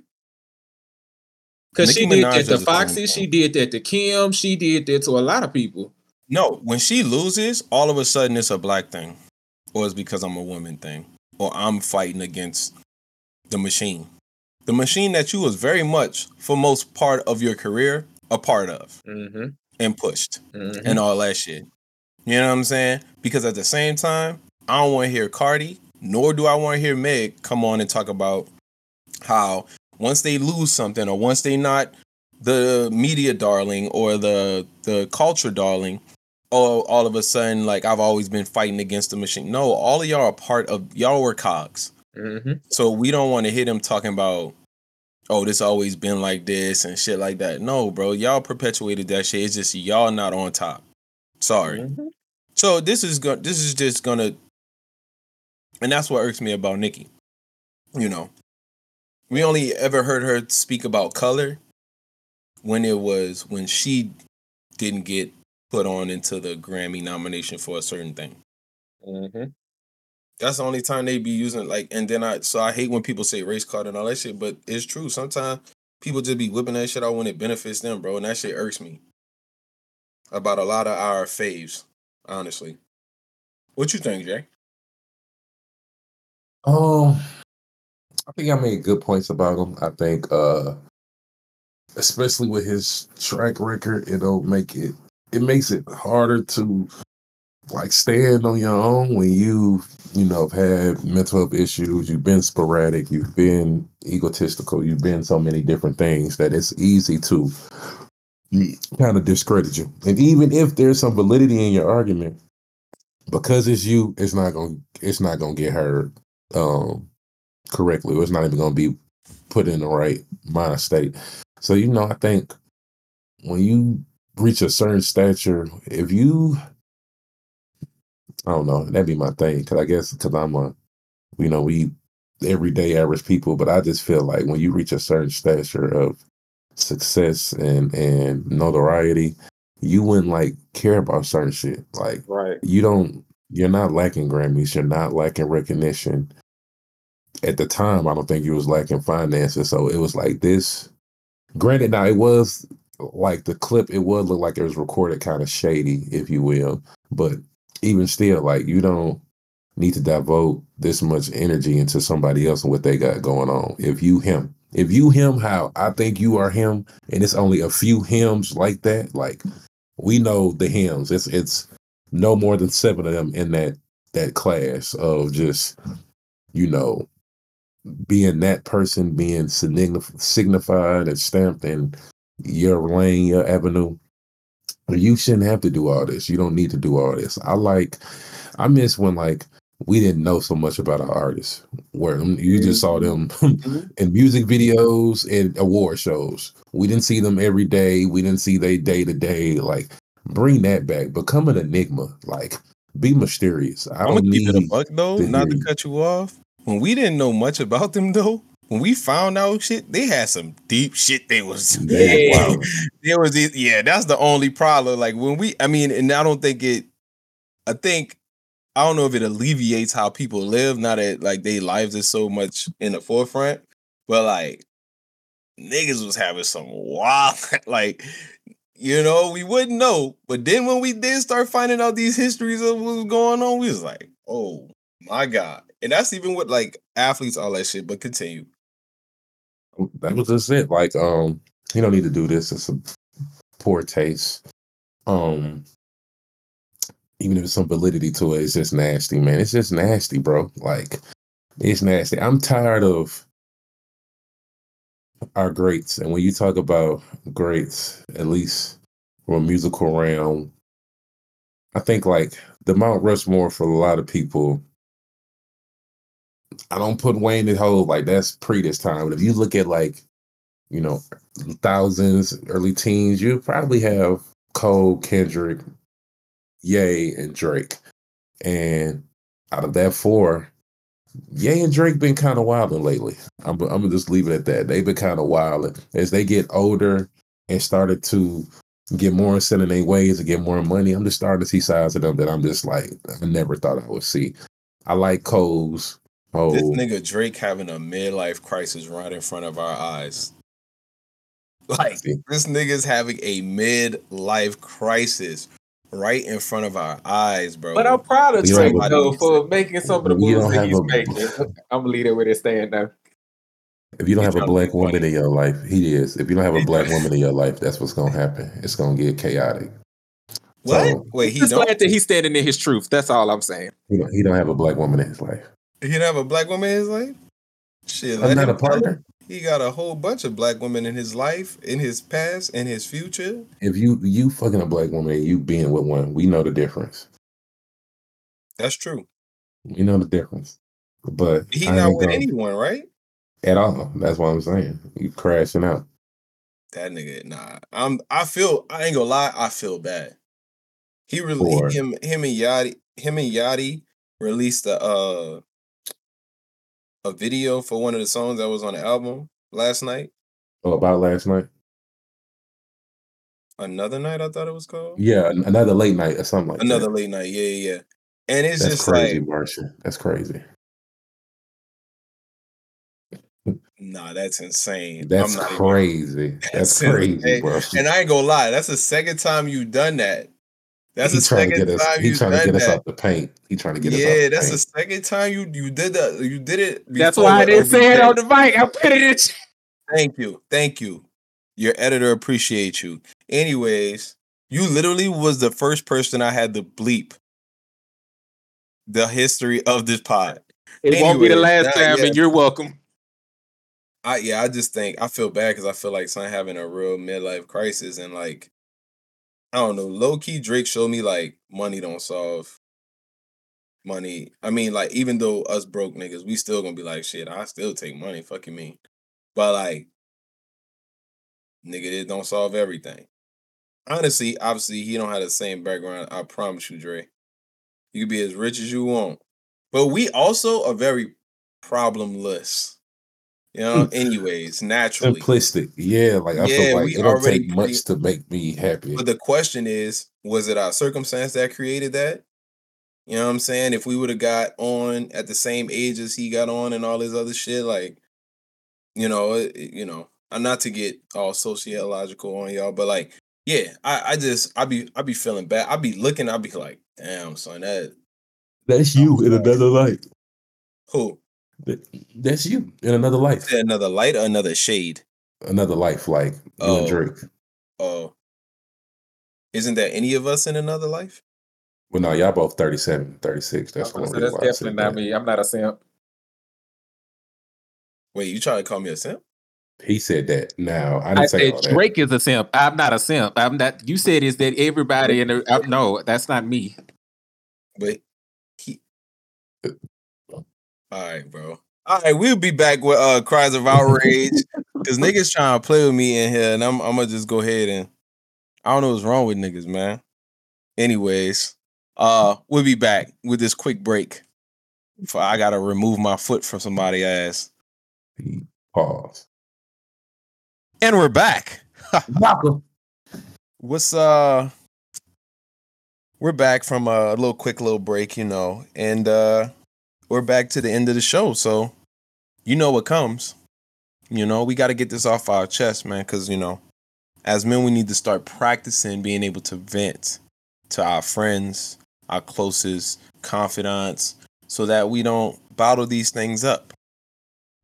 Because she did Minaj that to Foxy, she did that to Kim, she did that to a lot of people. No, when she loses, all of a sudden it's a black thing, or it's because I'm a woman thing, or I'm fighting against the machine, the machine that you was very much for most part of your career a part of Mm-hmm. and pushed Mm-hmm. and all that shit. You know what I'm saying? Because at the same time, I don't want to hear Cardi, nor do I want to hear Meg come on and talk about how once they lose something or once they're not the media darling or the the culture darling, oh, all of a sudden, like I've always been fighting against the machine. No, all of y'all are part of y'all were cogs. Mm-hmm. So we don't want to hear them talking about oh, this always been like this and shit like that. No, bro, y'all perpetuated that shit. It's just y'all not on top. Sorry. Mhm. So this is go- this is just gonna, and that's what irks me about Nicki. You know, we only ever heard her speak about color when it was when she didn't get put on into the Grammy nomination for a certain thing. Mhm. That's the only time they be using like, and then I so I hate when people say race card and all that shit, but it's true. Sometimes people just be whipping that shit out when it benefits them, bro, and that shit irks me. About a lot of our faves, honestly. What you think, Jay? Um, I think I made good points about him. I think, uh, especially with his track record, it'll make it. It makes it harder to like stand on your own when you, you know, have had mental health issues. You've been sporadic. You've been egotistical. You've been so many different things that it's easy to kind of discredit you. And even if there's some validity in your argument, because it's you, it's not gonna it's not gonna get heard um correctly. Or it's not even gonna be put in the right mind state. So you know, I think when you reach a certain stature, if you I don't know, that'd be my thing. Cause I guess because I'm a you know, we everyday average people, but I just feel like when you reach a certain stature of success and and notoriety, you wouldn't like care about certain shit. Like Right. you don't you're not lacking Grammys, you're not lacking recognition. At the time, I don't think he was lacking finances. So it was like this. Granted, now it was like the clip, it would look like it was recorded kind of shady, if you will. But even still, like you don't need to devote this much energy into somebody else and what they got going on. If you him, if you him how I think you are him, and it's only a few hymns like that, like we know the hymns. It's it's no more than seven of them in that that class of just you know being that person being signif- signified and stamped in your lane your avenue you shouldn't have to do all this. You don't need to do all this. I like i miss when like we didn't know so much about our artists where you mm-hmm. just saw them mm-hmm. in music videos and award shows. We didn't see them every day. We didn't see they day to day. Like bring that back. Become an enigma. Like be mysterious. I I'm don't gonna keep it a buck though, to not to cut you off. When we didn't know much about them though, when we found out shit, they had some deep shit. They was Yeah. wild. there was these- yeah, that's the only problem. Like when we, I mean, and I don't think it. I think I don't know if it alleviates how people live now that like their lives is so much in the forefront, but like niggas was having some wild like. You know, we wouldn't know. But then when we did start finding out these histories of what was going on, we was like, oh my God. And that's even with like athletes, all that shit. But continue. that was just it. Like, um, you don't need to do this. It's a poor taste. Um, even if it's some validity to it, it's just nasty, man. It's just nasty, bro. Like, it's nasty. I'm tired of our greats, and when you talk about greats, at least from a musical realm, I think like the Mount Rushmore for a lot of people. I don't put Wayne in whole like that's pre this time. But if you look at like, you know, thousands, early teens, you probably have Cole, Kendrick, Ye, and Drake. And out of that four, Ye and Drake been kind of wilding lately. I'm, I'm gonna just leave it at that. They've been kind of wilding as they get older and started to get more set in their ways and get more money. I'm just starting to see sides of them that I'm just like I never thought I would see. I like Cole's whole This oh. nigga Drake having a midlife crisis right in front of our eyes. Like this nigga's having a midlife crisis right in front of our eyes, bro. But I'm proud of Drake have a- though for making some of the You moves that he's a- making. I'm gonna leave it where they stand now. If you don't have a black woman in your life, he is. If you don't have a black woman in your life, that's what's gonna happen. It's gonna get chaotic. what? So- Wait, he glad that he's standing in his truth. That's all I'm saying. He don't, he don't have a black woman in his life. He don't have a black woman in his life. Shit, I'm not a partner. He got a whole bunch of black women in his life, in his past, in his future. If you you fucking a black woman and you being with one, we know the difference. That's true. We know the difference. But He I not with gonna- anyone, right? at all. That's what I'm saying. You crashing out. That nigga, nah. I'm. I feel. I ain't gonna lie. I feel bad. He really For- him him and Yachty him and Yachty released a uh a video for one of the songs that was on the album last night. Oh, about last night. Another night, I thought it was called. Yeah, another late night or something like Another that. late night. Yeah, yeah. yeah. And it's That's just crazy, like, Marcia. That's crazy. nah, that's insane. That's not even- crazy. That's, That's crazy, insane. bro. and I ain't gonna lie, that's the second time you've done that. That's he the trying to second get us. time He trying to done get us out the paint. He trying to get us out. Yeah, the that's paint. the second time you you did that. You did it. That's why I didn't say it on the mic. I put it in. Thank you. Thank you. Your editor appreciates you. Anyways, you literally was the first person I had to bleep the history of this pod. It won't be the last time, yeah. and you're welcome. I yeah, I just think I feel bad because I feel like son having a real midlife crisis and like I don't know, low key Drake showed me like money don't solve money. I mean, like even though us broke niggas, we still gonna be like shit. I still take money. Fuck you mean, but like nigga, it don't solve everything. Honestly, obviously, he don't have the same background. I promise you, Dre. You can be as rich as you want, but we also are very problemless. You know, anyways, naturally. simplistic. Yeah, like I Yeah, feel like it don't take much to make me happy. But the question is, was it our circumstance that created that? You know what I'm saying? If we would have got on at the same age as he got on and all this other shit, like, you know, it, you know, I'm not to get all sociological on y'all, but like, yeah, I, I just I be I be feeling bad. I be looking, I be like, damn, son, that That's you in another life. who? That- That's you in another life. Is another light or another shade? Another life, like you Oh. and Drake. Oh, isn't there any of us in another life? Well, no, y'all both 37, 36. That's So that's reason why I said definitely not that. me. I'm not a simp. Wait, you trying to call me a simp? He said that. Now I I didn't say said all. Drake is a simp. I'm not a simp. I'm not. You said is that everybody in the? Uh, no, that's not me. But he. All right, bro. All right, we'll be back with uh cries of outrage because niggas trying to play with me in here, and I'm I'm gonna just go ahead and I don't know what's wrong with niggas, man. Anyways, uh, we'll be back with this quick break. For I gotta remove my foot from somebody's ass, Pause. and we're back. What's uh we're back from a little quick little break, you know, and uh we're back to the end of the show. So you know what comes. You know, we gotta get this off our chest, man, because you know, as men we need to start practicing being able to vent to our friends, our closest confidants, so that we don't bottle these things up.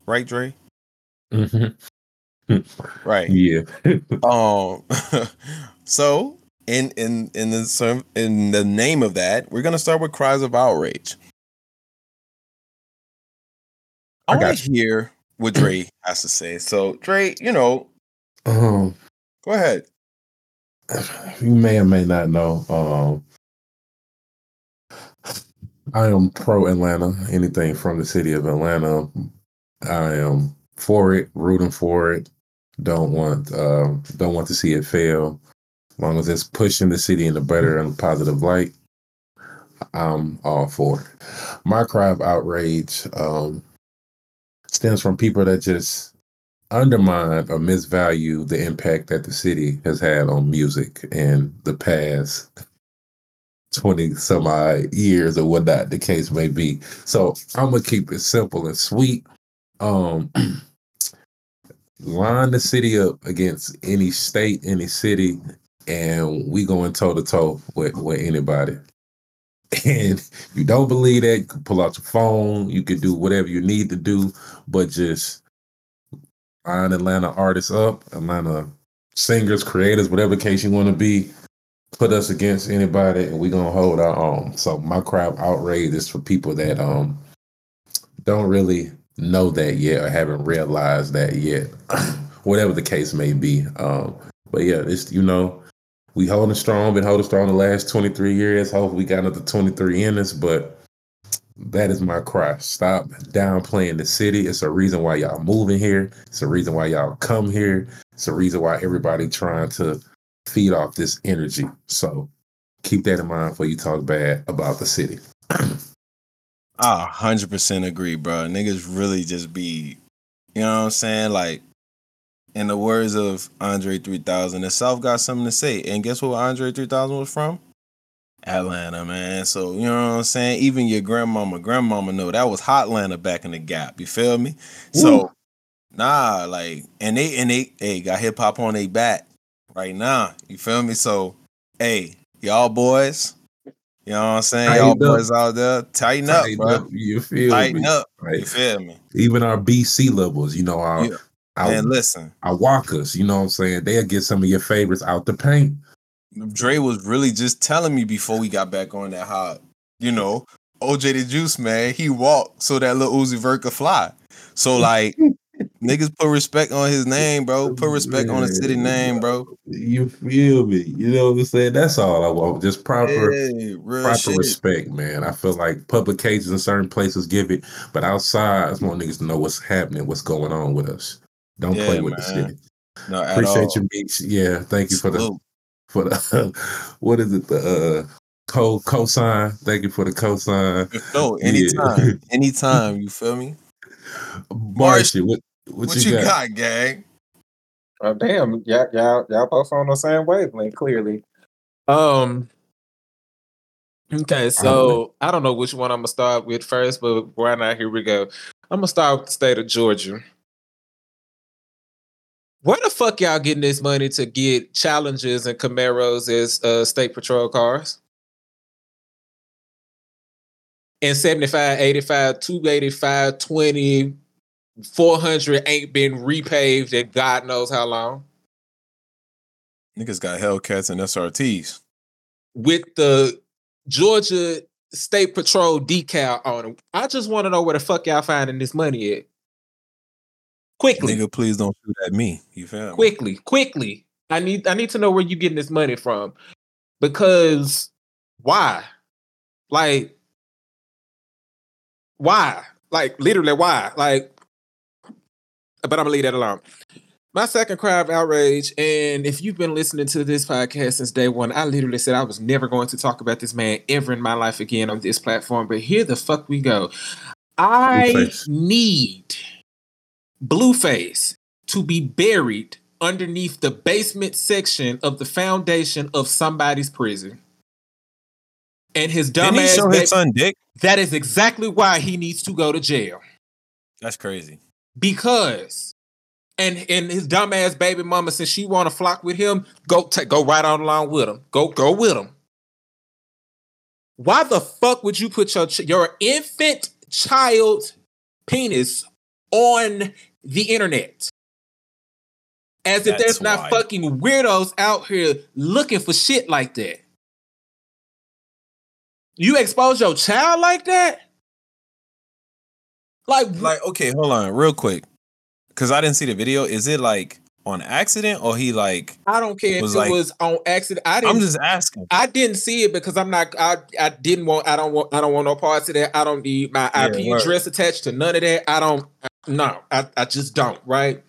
Right, Dre? Mhm. Right. Yeah. Um. so, in in in the in the name of that, we're gonna start with cries of outrage. I, I want to hear what Dre has to say. So, Dre, you know, um, go ahead. you may or may not know. Um, I am pro Atlanta. Anything from the city of Atlanta, I am for it, rooting for it. Don't want, um, don't want to see it fail. As long as it's pushing the city in a better and positive light, I'm all for it. My cry of outrage um, stems from people that just undermine or misvalue the impact that the city has had on music in the past 20 some odd years or whatnot the case may be. So I'm gonna keep it simple and sweet. Um line the city up against any state, any city, and we going toe to toe with with anybody. And you don't believe that, you can pull out your phone, you can do whatever you need to do, but just line Atlanta artists up, Atlanta singers, creators, whatever case you want to be, put us against anybody and we're gonna hold our own. So my of outrage is for people that um don't really know that yet or haven't realized that yet. whatever the case may be. Um but yeah, it's you know, we holding strong, been holding strong the last 23 years. Hopefully we got another 23 in us, but That is my cry. Stop downplaying the city. It's a reason why y'all moving here. It's a reason why y'all come here. It's a reason why everybody trying to feed off this energy. So keep that in mind before you talk bad about the city. I hundred percent agree, bro. Niggas really just be, you know what I'm saying? Like, in the words of Andre 3000, the South got something to say. And guess what Andre 3000 was from? Atlanta, man. So, you know what I'm saying? Even your grandmama, grandmama know that was Hotlanta back in the gap. You feel me? So, nah, like, and they, and they, hey, got hip hop on their back right now. You feel me? So, hey, y'all boys, you know what I'm saying? Tighten y'all up. boys out there, tighten up, Tighten bro. up, you feel Tighten me? up. Right. You feel me? Even our BC levels, you know, our, Yeah. Our, And listen, our walkers, you know what I'm saying? They'll get some of your favorites out the paint. Dre was really just telling me before we got back on that hot, you know, OJ da Juiceman, he walked so that Lil Uzi Vert could fly. So like niggas put respect on his name, bro. Put respect on the city name, bro. You feel me? You know what I'm saying? That's all I want. Just proper proper shit. respect, man. I feel like publications in certain places give it, but outside, I just want niggas to know what's happening, what's going on with us. Don't play Yeah, with the man. city. No, at Appreciate all. you, Meeks. Yeah, thank you for the for the what is it? The uh co cosign. Thank you for the cosign. No, Yeah. anytime. anytime, you feel me? Marcy, what what, What, you, you, got? got? gang? Oh damn, y'all y'all y'all both on the same wavelength, clearly. Um Okay, so I don't know which one I'm gonna start with first, but right now Here we go. I'm gonna start with the state of Georgia. Where the fuck y'all getting this money to get Challengers and Camaros as uh, state patrol cars? And 75, 85, 285, 20, 400 ain't been repaved in God knows how long. Niggas got Hellcats and SRTs. with the Georgia State Patrol decal on them. I just want to know where the fuck y'all finding this money at. Quickly, Nigga, please don't shoot at me. You feel me? quickly, quickly. I need I need to know where you're getting this money from. Because why? Like why? Like literally why? Like but I'm gonna leave that alone. My second cry of outrage, and if you've been listening to this podcast since day one, I literally said I was never going to talk about this man ever in my life again on this platform. But here the fuck we go. I need Blueface to be buried underneath the basement section of the foundation of somebody's prison. And his dumbass show his son dick? that is exactly why he needs to go to jail That's crazy. because and and his dumbass baby mama since she want to flock with him go take go right on along with him go go with him why the fuck would you put your ch- your infant child penis on the internet as if That's there's not wild. fucking weirdos out here looking for shit like that you expose your child like that like Like, okay, hold on, real quick. Cause I didn't see the video. Is it like on accident or he like I don't care if it like- was on accident. I didn't. I'm just asking. I didn't see it because I'm not. I. I didn't want. I don't want. I don't want no parts of that. I don't need my Yeah, IP word. address attached to none of that. I don't. No, I. I just don't. Right.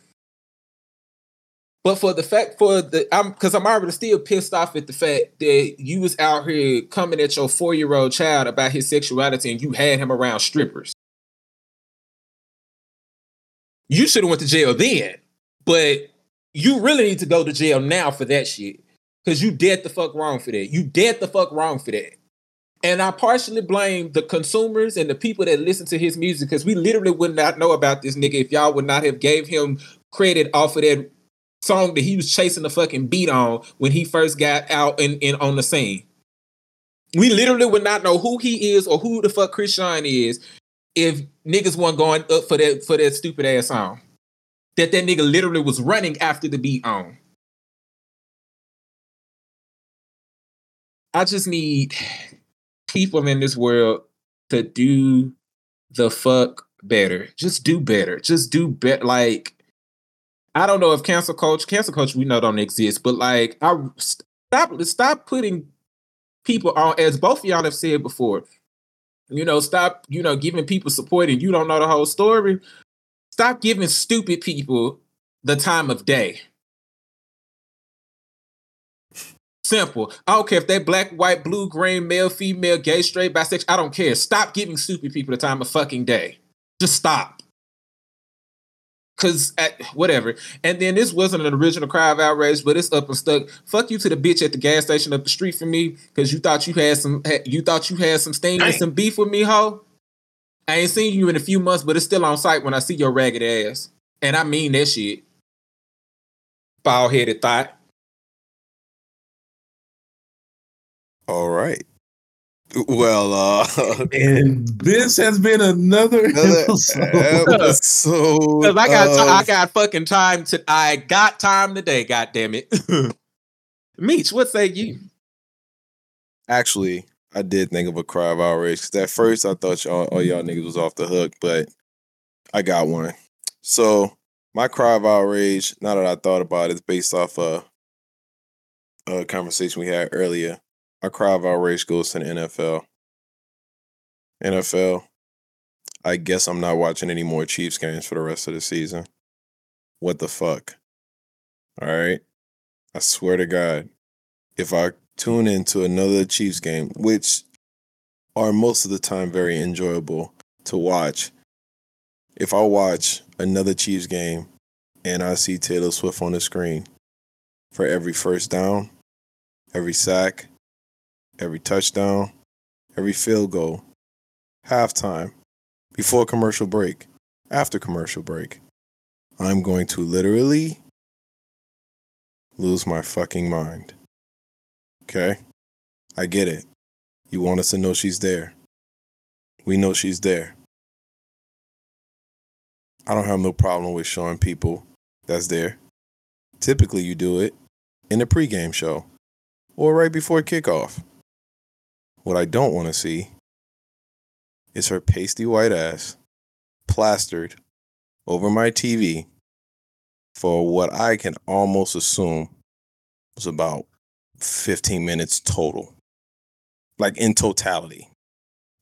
But for the fact for the I'm because I'm already still pissed off at the fact that you was out here coming at your four year old child about his sexuality and you had him around strippers. You should have went to jail then, but you really need to go to jail now for that shit. Cause you dead the fuck wrong for that. You dead the fuck wrong for that. And I partially blame the consumers and the people that listen to his music because we literally would not know about this nigga if y'all would not have gave him credit off of that song that he was chasing the fucking beat on when he first got out and, and on the scene. We literally would not know who he is or who the fuck Chrisean is if niggas weren't going up for that for that stupid ass song. That that nigga literally was running after the beat on. I just need people in this world to do the fuck better. Just do better. Just do better. Like, I don't know if cancel coach, cancel coach, we know don't exist, but like, I stop stop putting people on. As both of y'all have said before, You know, stop, you know, giving people support and you don't know the whole story. Stop giving stupid people the time of day. Simple. I don't care if they're black, white, blue, green, male, female, gay, straight, bisexual. I don't care. Stop giving stupid people the time of fucking day. Just stop. Cause at whatever. And then this wasn't an original cry of outrage, but it's up and stuck. Fuck you to the bitch at the gas station up the street from me, because you thought you had some you thought you had some sting and some beef with me, ho. I ain't seen you in a few months, but it's still on sight when I see your ragged ass. And I mean that shit. Bald headed thought. All right. Well, uh And this has been another, another episode. episode. Cause I got of- I got fucking time to I got time today, god damn it. Meech, what say you? Actually, I did think of a cry of outrage because at first I thought y'all, all y'all niggas was off the hook, but I got one. So my cry of outrage, now that I thought about it, is based off a, a conversation we had earlier. My cry outrage goes to the NFL. NFL, I guess I'm not watching any more Chiefs games for the rest of the season. What the fuck? All right. I swear to God, if I tune into another Chiefs game, which are most of the time very enjoyable to watch, if I watch another Chiefs game and I see Taylor Swift on the screen for every first down, every sack, every touchdown, every field goal, halftime, before commercial break, after commercial break, I'm going to literally lose my fucking mind. Okay? I get it. You want us to know she's there. We know she's there. I don't have no problem with showing people that's there. Typically, you do it in the pregame show or right before kickoff. What I don't want to see is her pasty white ass plastered over my TV for what I can almost assume was about 15 minutes total. Like in totality.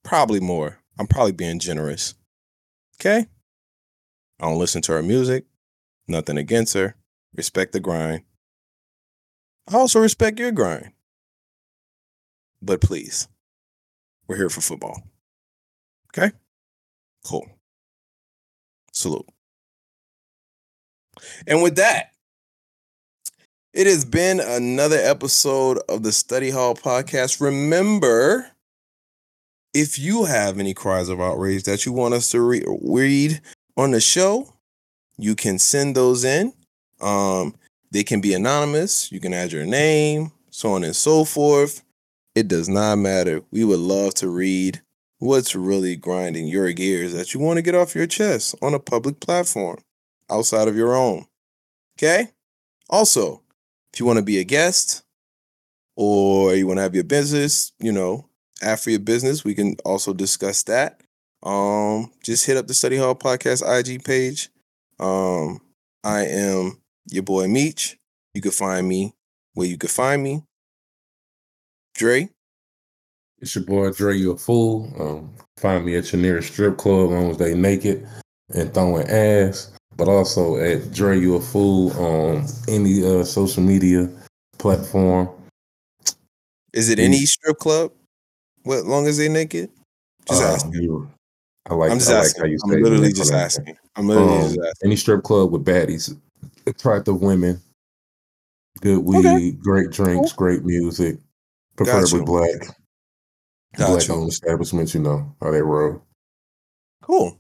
Probably more. I'm probably being generous. Okay? I don't listen to her music. Nothing against her. Respect the grind. I also respect your grind. But please, we're here for football. Okay? Cool. Salute. And with that, it has been another episode of the Study Hall podcast. Remember, if you have any cries of outrage that you want us to re- read on the show, you can send those in. Um, they can be anonymous. You can add your name, so on and so forth. It does not matter. We would love to read what's really grinding your gears that you want to get off your chest on a public platform outside of your own. Okay? Also, if you want to be a guest or you want to have your business, you know, after your business, we can also discuss that. Um, just hit up the Study Hall Podcast IG page. Um, I am your boy Meech. You can find me where you can find me. Dre, It's your boy Dre, you a fool. Um, find me at your nearest strip club, as long as they naked and throwing ass. But also at Dre, you a fool on any uh, social media platform. is it any strip club? What long as they naked? Just Uh, asking. I like. I'm just I like asking. how you I'm literally just asking. I'm literally Um, just asking. Any strip club with baddies, attractive women, good weed, Okay. great drinks, great music, preferably you. black. Got Black owned establishments, you know how they roll. Cool.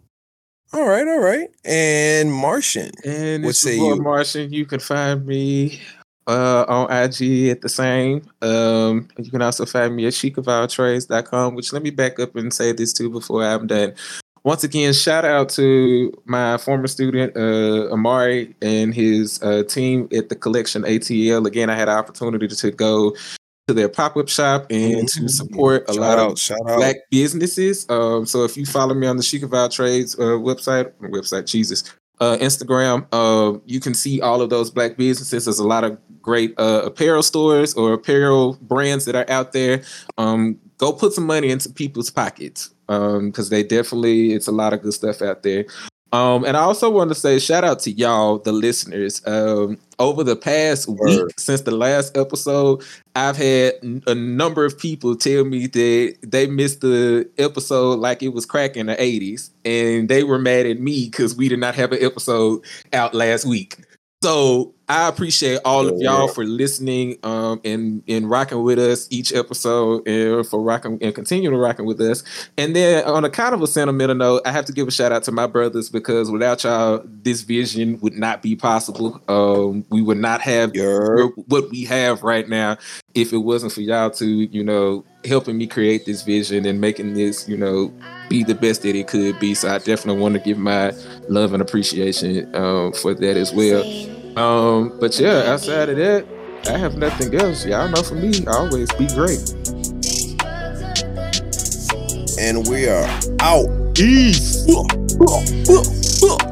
All right, all right. And Martian. And What it's say you? Martian. You can find me uh, on IG at the same. Um, you can also find me at chicavowtrades.com, which let me back up and say this too before I'm done. Once again, shout out to my former student, uh, Amari, and his uh, team at the collection ATL. Again, I had an opportunity to go to their pop up shop and to support a Mm-hmm. Shout lot out, of shout out. black businesses. Um, so if you follow me on the Chic of Trades uh, website, website, Jesus, uh, Instagram, uh, you can see all of those black businesses. There's a lot of great uh, apparel stores or apparel brands that are out there. Um, go put some money into people's pockets um because they definitely it's a lot of good stuff out there um and i also want to say shout out to y'all the listeners. Um over the past week since the last episode i've had a number of people tell me that they missed the episode like it was crack in the 80s and they were mad at me because we did not have an episode out last week so I appreciate all of y'all for listening um, and and rocking with us each episode and for rocking and continuing to rocking with us. And then on a kind of a sentimental note, I have to give a shout out to my brothers because without y'all, this vision would not be possible. Um, we would not have Yer. what we have right now if it wasn't for y'all to you know helping me create this vision and making this you know be the best that it could be. So I definitely want to give my love and appreciation um, for that as well. Um, but yeah, outside of that, I have nothing else. Y'all know for me, I always be great. These drugs are them to see. And we are out. Peace. Uh.